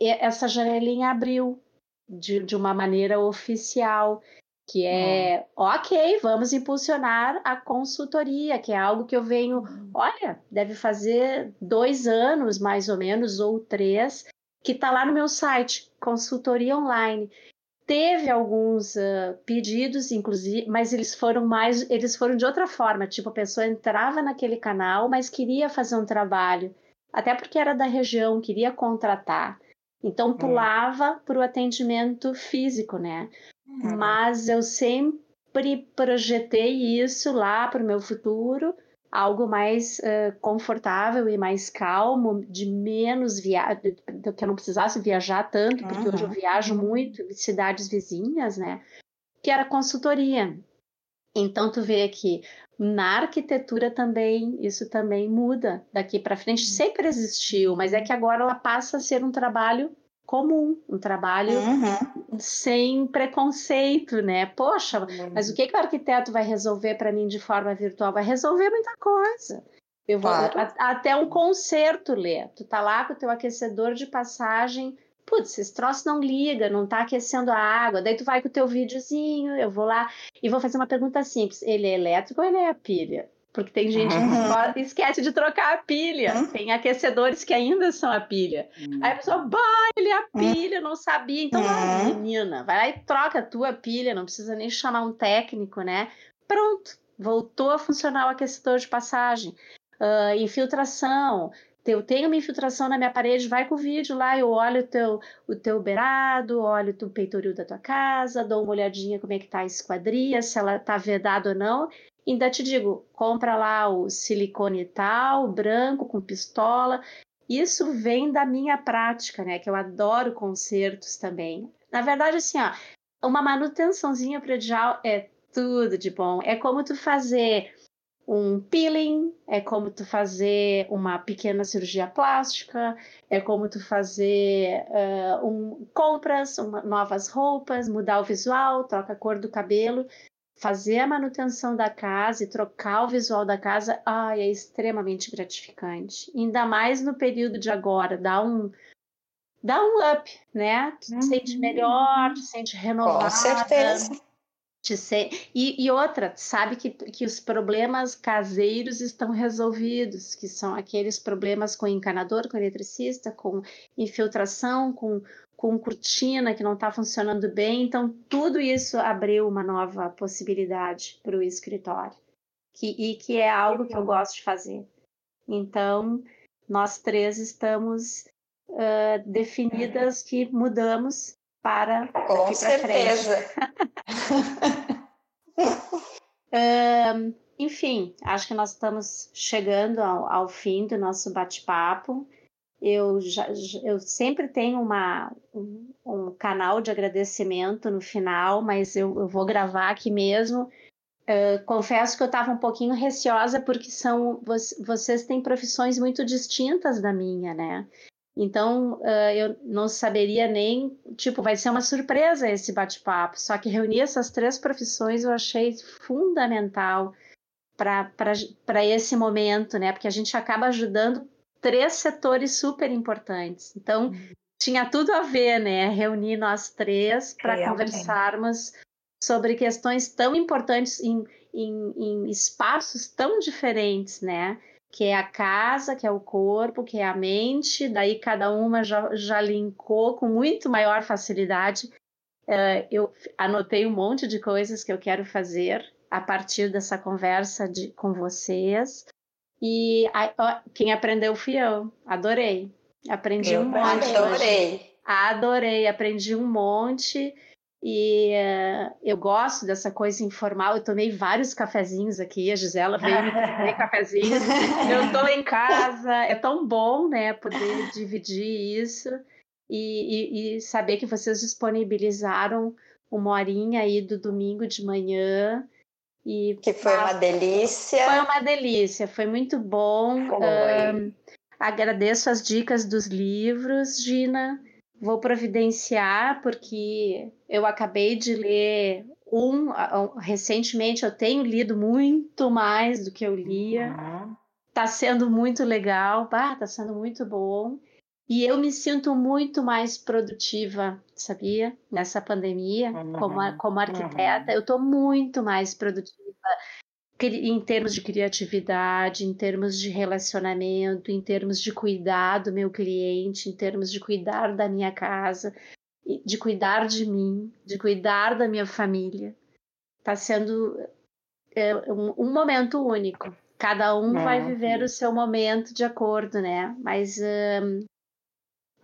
essa janelinha abriu de, de uma maneira oficial que é hum. ok, vamos impulsionar a consultoria, que é algo que eu venho, hum. olha, deve fazer dois anos mais ou menos, ou três, que está lá no meu site, consultoria online. Teve alguns uh, pedidos, inclusive, mas eles foram mais, eles foram de outra forma, tipo, a pessoa entrava naquele canal, mas queria fazer um trabalho, até porque era da região, queria contratar. Então hum. pulava para o atendimento físico, né? Uhum. Mas eu sempre projetei isso lá para o meu futuro, algo mais uh, confortável e mais calmo, de menos viagem, que eu não precisasse viajar tanto, porque uhum. hoje eu viajo muito em cidades vizinhas, né? Que era consultoria. Então tu vê que na arquitetura também isso também muda daqui para frente. Uhum. Sempre existiu, mas é que agora ela passa a ser um trabalho comum, um trabalho uhum. sem preconceito, né? Poxa, uhum. mas o que, que o arquiteto vai resolver para mim de forma virtual? Vai resolver muita coisa. Eu vou claro. a, até um concerto ler. Tu tá lá com o teu aquecedor de passagem, putz, esse troço não liga, não tá aquecendo a água. Daí tu vai com o teu videozinho, eu vou lá e vou fazer uma pergunta simples: ele é elétrico ou ele é a pilha? Porque tem gente uhum. que esquece de trocar a pilha. Uhum. Tem aquecedores que ainda são a pilha. Uhum. Aí a pessoa, é a pilha, não sabia. Então, uhum. menina, vai lá e troca a tua pilha, não precisa nem chamar um técnico, né? Pronto, voltou a funcionar o aquecedor de passagem. Uh, infiltração. Eu tenho uma infiltração na minha parede, vai com o vídeo lá, eu olho o teu, o teu beirado, olho o peitoril da tua casa, dou uma olhadinha como é que tá a esquadria, se ela tá vedada ou não, Ainda te digo, compra lá o silicone tal, branco com pistola. Isso vem da minha prática, né? Que eu adoro concertos também. Na verdade, assim, ó, uma manutençãozinha predial é tudo de bom. É como tu fazer um peeling, é como tu fazer uma pequena cirurgia plástica, é como tu fazer uh, um, compras, uma, novas roupas, mudar o visual, troca a cor do cabelo fazer a manutenção da casa e trocar o visual da casa, ai, é extremamente gratificante. Ainda mais no período de agora, dá um dá um up, né? Tu te uhum. sente melhor, te sente renovada. Com certeza. Ser... E, e, outra, sabe que, que os problemas caseiros estão resolvidos, que são aqueles problemas com encanador, com eletricista, com infiltração, com, com cortina que não está funcionando bem. Então, tudo isso abriu uma nova possibilidade para o escritório, que, e que é algo que eu gosto de fazer. Então, nós três estamos uh, definidas que mudamos para com certeza. uh, enfim, acho que nós estamos chegando ao, ao fim do nosso bate-papo. Eu, já, eu sempre tenho uma, um, um, canal de agradecimento no final, mas eu, eu vou gravar aqui mesmo. Uh, confesso que eu estava um pouquinho receosa porque são vocês têm profissões muito distintas da minha, né? Então, uh, eu não saberia nem, tipo, vai ser uma surpresa esse bate-papo. Só que reunir essas três profissões eu achei fundamental para esse momento, né? Porque a gente acaba ajudando três setores super importantes. Então, uhum. tinha tudo a ver, né? Reunir nós três para conversarmos sobre questões tão importantes em, em, em espaços tão diferentes, né? que é a casa, que é o corpo, que é a mente, daí cada uma já, já linkou com muito maior facilidade. Uh, eu anotei um monte de coisas que eu quero fazer a partir dessa conversa de, com vocês. E a, quem aprendeu fui eu. Adorei. Aprendi eu um monte. Adorei. Hoje. Adorei, aprendi um monte. E uh, eu gosto dessa coisa informal. Eu tomei vários cafezinhos aqui. A Gisela veio me comer cafezinhos. Eu estou em casa. É tão bom, né, poder dividir isso e, e, e, saber que vocês disponibilizaram uma horinha aí do domingo de manhã. E, que foi uma delícia. Foi uma delícia, foi muito bom. Um, agradeço as dicas dos livros, Gina vou providenciar, porque eu acabei de ler um, recentemente, eu tenho lido muito mais do que eu lia. Uhum. Tá sendo muito legal, bah, tá sendo muito bom. E eu me sinto muito mais produtiva, sabia? Nessa pandemia, uhum. como, como arquiteta, uhum. eu estou muito mais produtiva em termos de criatividade, em termos de relacionamento, em termos de cuidar do meu cliente, em termos de cuidar da minha casa, de cuidar de mim, de cuidar da minha família. Está sendo é, um, um, momento único. Cada um é. vai viver o seu momento de acordo, né? Mas um,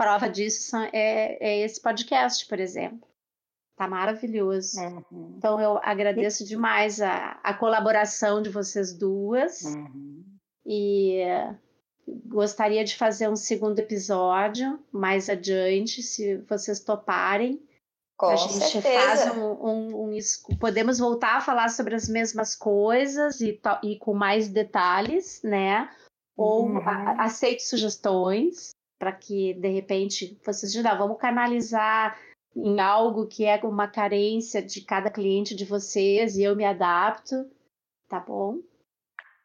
prova disso é, é esse podcast, por exemplo. Tá maravilhoso. Uhum. Então eu agradeço demais a, a colaboração de vocês duas. Uhum. E gostaria de fazer um segundo episódio mais adiante, se vocês toparem. Com a gente certeza. faz um, um, um, Podemos voltar a falar sobre as mesmas coisas e, e com mais detalhes, né? Ou uhum. a, aceito sugestões para que, de repente, vocês digam, vamos canalizar em algo que é uma carência de cada cliente de vocês e eu me adapto, tá bom?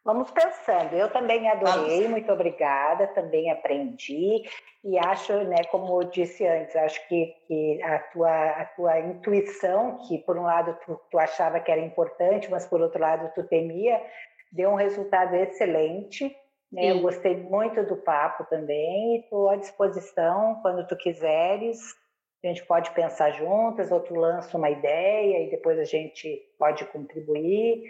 Vamos pensando. Eu também adorei, Vamos. muito obrigada, também aprendi e acho, né, como eu disse antes, acho que, que a, tua, a tua intuição, que por um lado tu, tu achava que era importante, mas por outro lado tu temia, deu um resultado excelente. Eu gostei muito do papo também e estou à disposição quando tu quiseres a gente pode pensar juntas, outro lança uma ideia e depois a gente pode contribuir,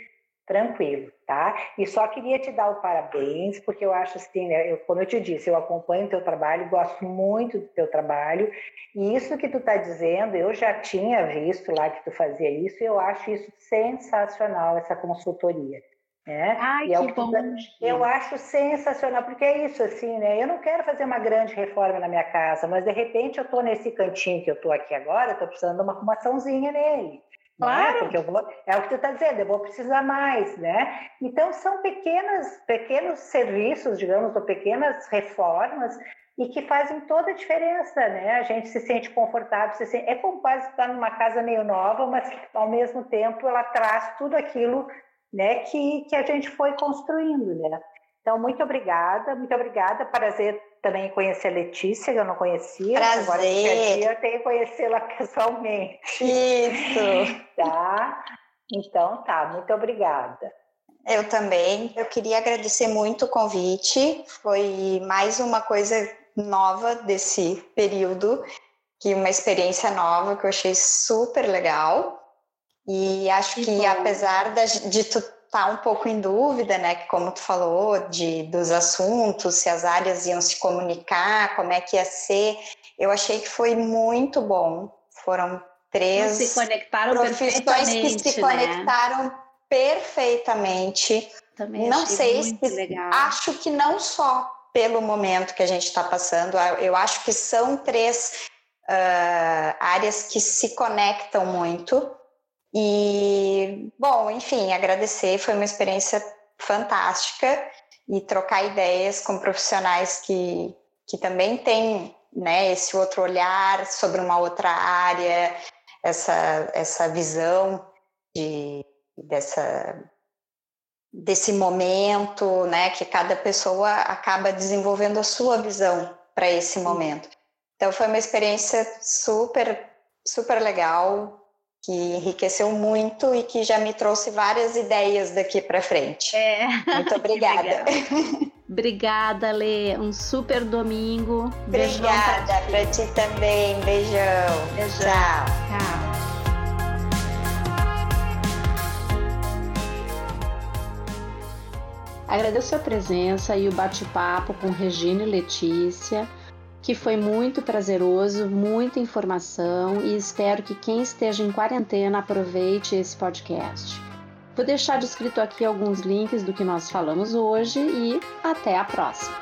tranquilo, tá? E só queria te dar o parabéns, porque eu acho assim, né, eu, como eu te disse, eu acompanho o teu trabalho, gosto muito do teu trabalho, e isso que tu está dizendo, eu já tinha visto lá que tu fazia isso, e eu acho isso sensacional, essa consultoria. Né? Ai, é que bom. Eu acho sensacional, porque é isso assim, né? Eu não quero fazer uma grande reforma na minha casa, mas de repente eu estou nesse cantinho que eu estou aqui agora, estou precisando de uma arrumaçãozinha nele. Né? Claro. Porque eu vou, é o que tu está dizendo, eu vou precisar mais, né? Então são pequenas, pequenos serviços, digamos, ou pequenas reformas e que fazem toda a diferença, né? A gente se sente confortável, se sente... é como quase estar numa casa meio nova, mas ao mesmo tempo ela traz tudo aquilo né, que, que a gente foi construindo, né? Então, muito obrigada, muito obrigada. Prazer também conhecer a Letícia, que eu não conhecia. Prazer. Agora, dia eu tenho que conhecê-la pessoalmente. Isso. tá? Então tá, muito obrigada. Eu também. Eu queria agradecer muito o convite. Foi mais uma coisa nova desse período, que uma experiência nova que eu achei super legal. E acho que, que apesar de, tu estar tá um pouco em dúvida, né, que como tu falou, de dos assuntos, se as áreas iam se comunicar, como é que ia ser, eu achei que foi muito bom. Foram três se conectaram profissões que se né? conectaram perfeitamente. Também não sei se legal. acho que não só pelo momento que a gente está passando, eu acho que são três uh, áreas que se conectam muito. E, bom, enfim, agradecer, foi uma experiência fantástica e trocar ideias com profissionais que, que também têm né, esse outro olhar sobre uma outra área, essa, essa visão de, dessa, desse momento, né, que cada pessoa acaba desenvolvendo a sua visão para esse momento. Então foi uma experiência super, super legal, que enriqueceu muito e que já me trouxe várias ideias daqui para frente. É. Muito obrigada. Obrigada, Lê. Um super domingo. Obrigada para ti. ti também. Beijão. Beijão. Tchau. Tchau. Agradeço a presença e o bate-papo com Regina e Letícia, que foi muito prazeroso, muita informação e espero que quem esteja em quarentena aproveite esse podcast. Vou deixar descrito aqui alguns links do que nós falamos hoje e até a próxima!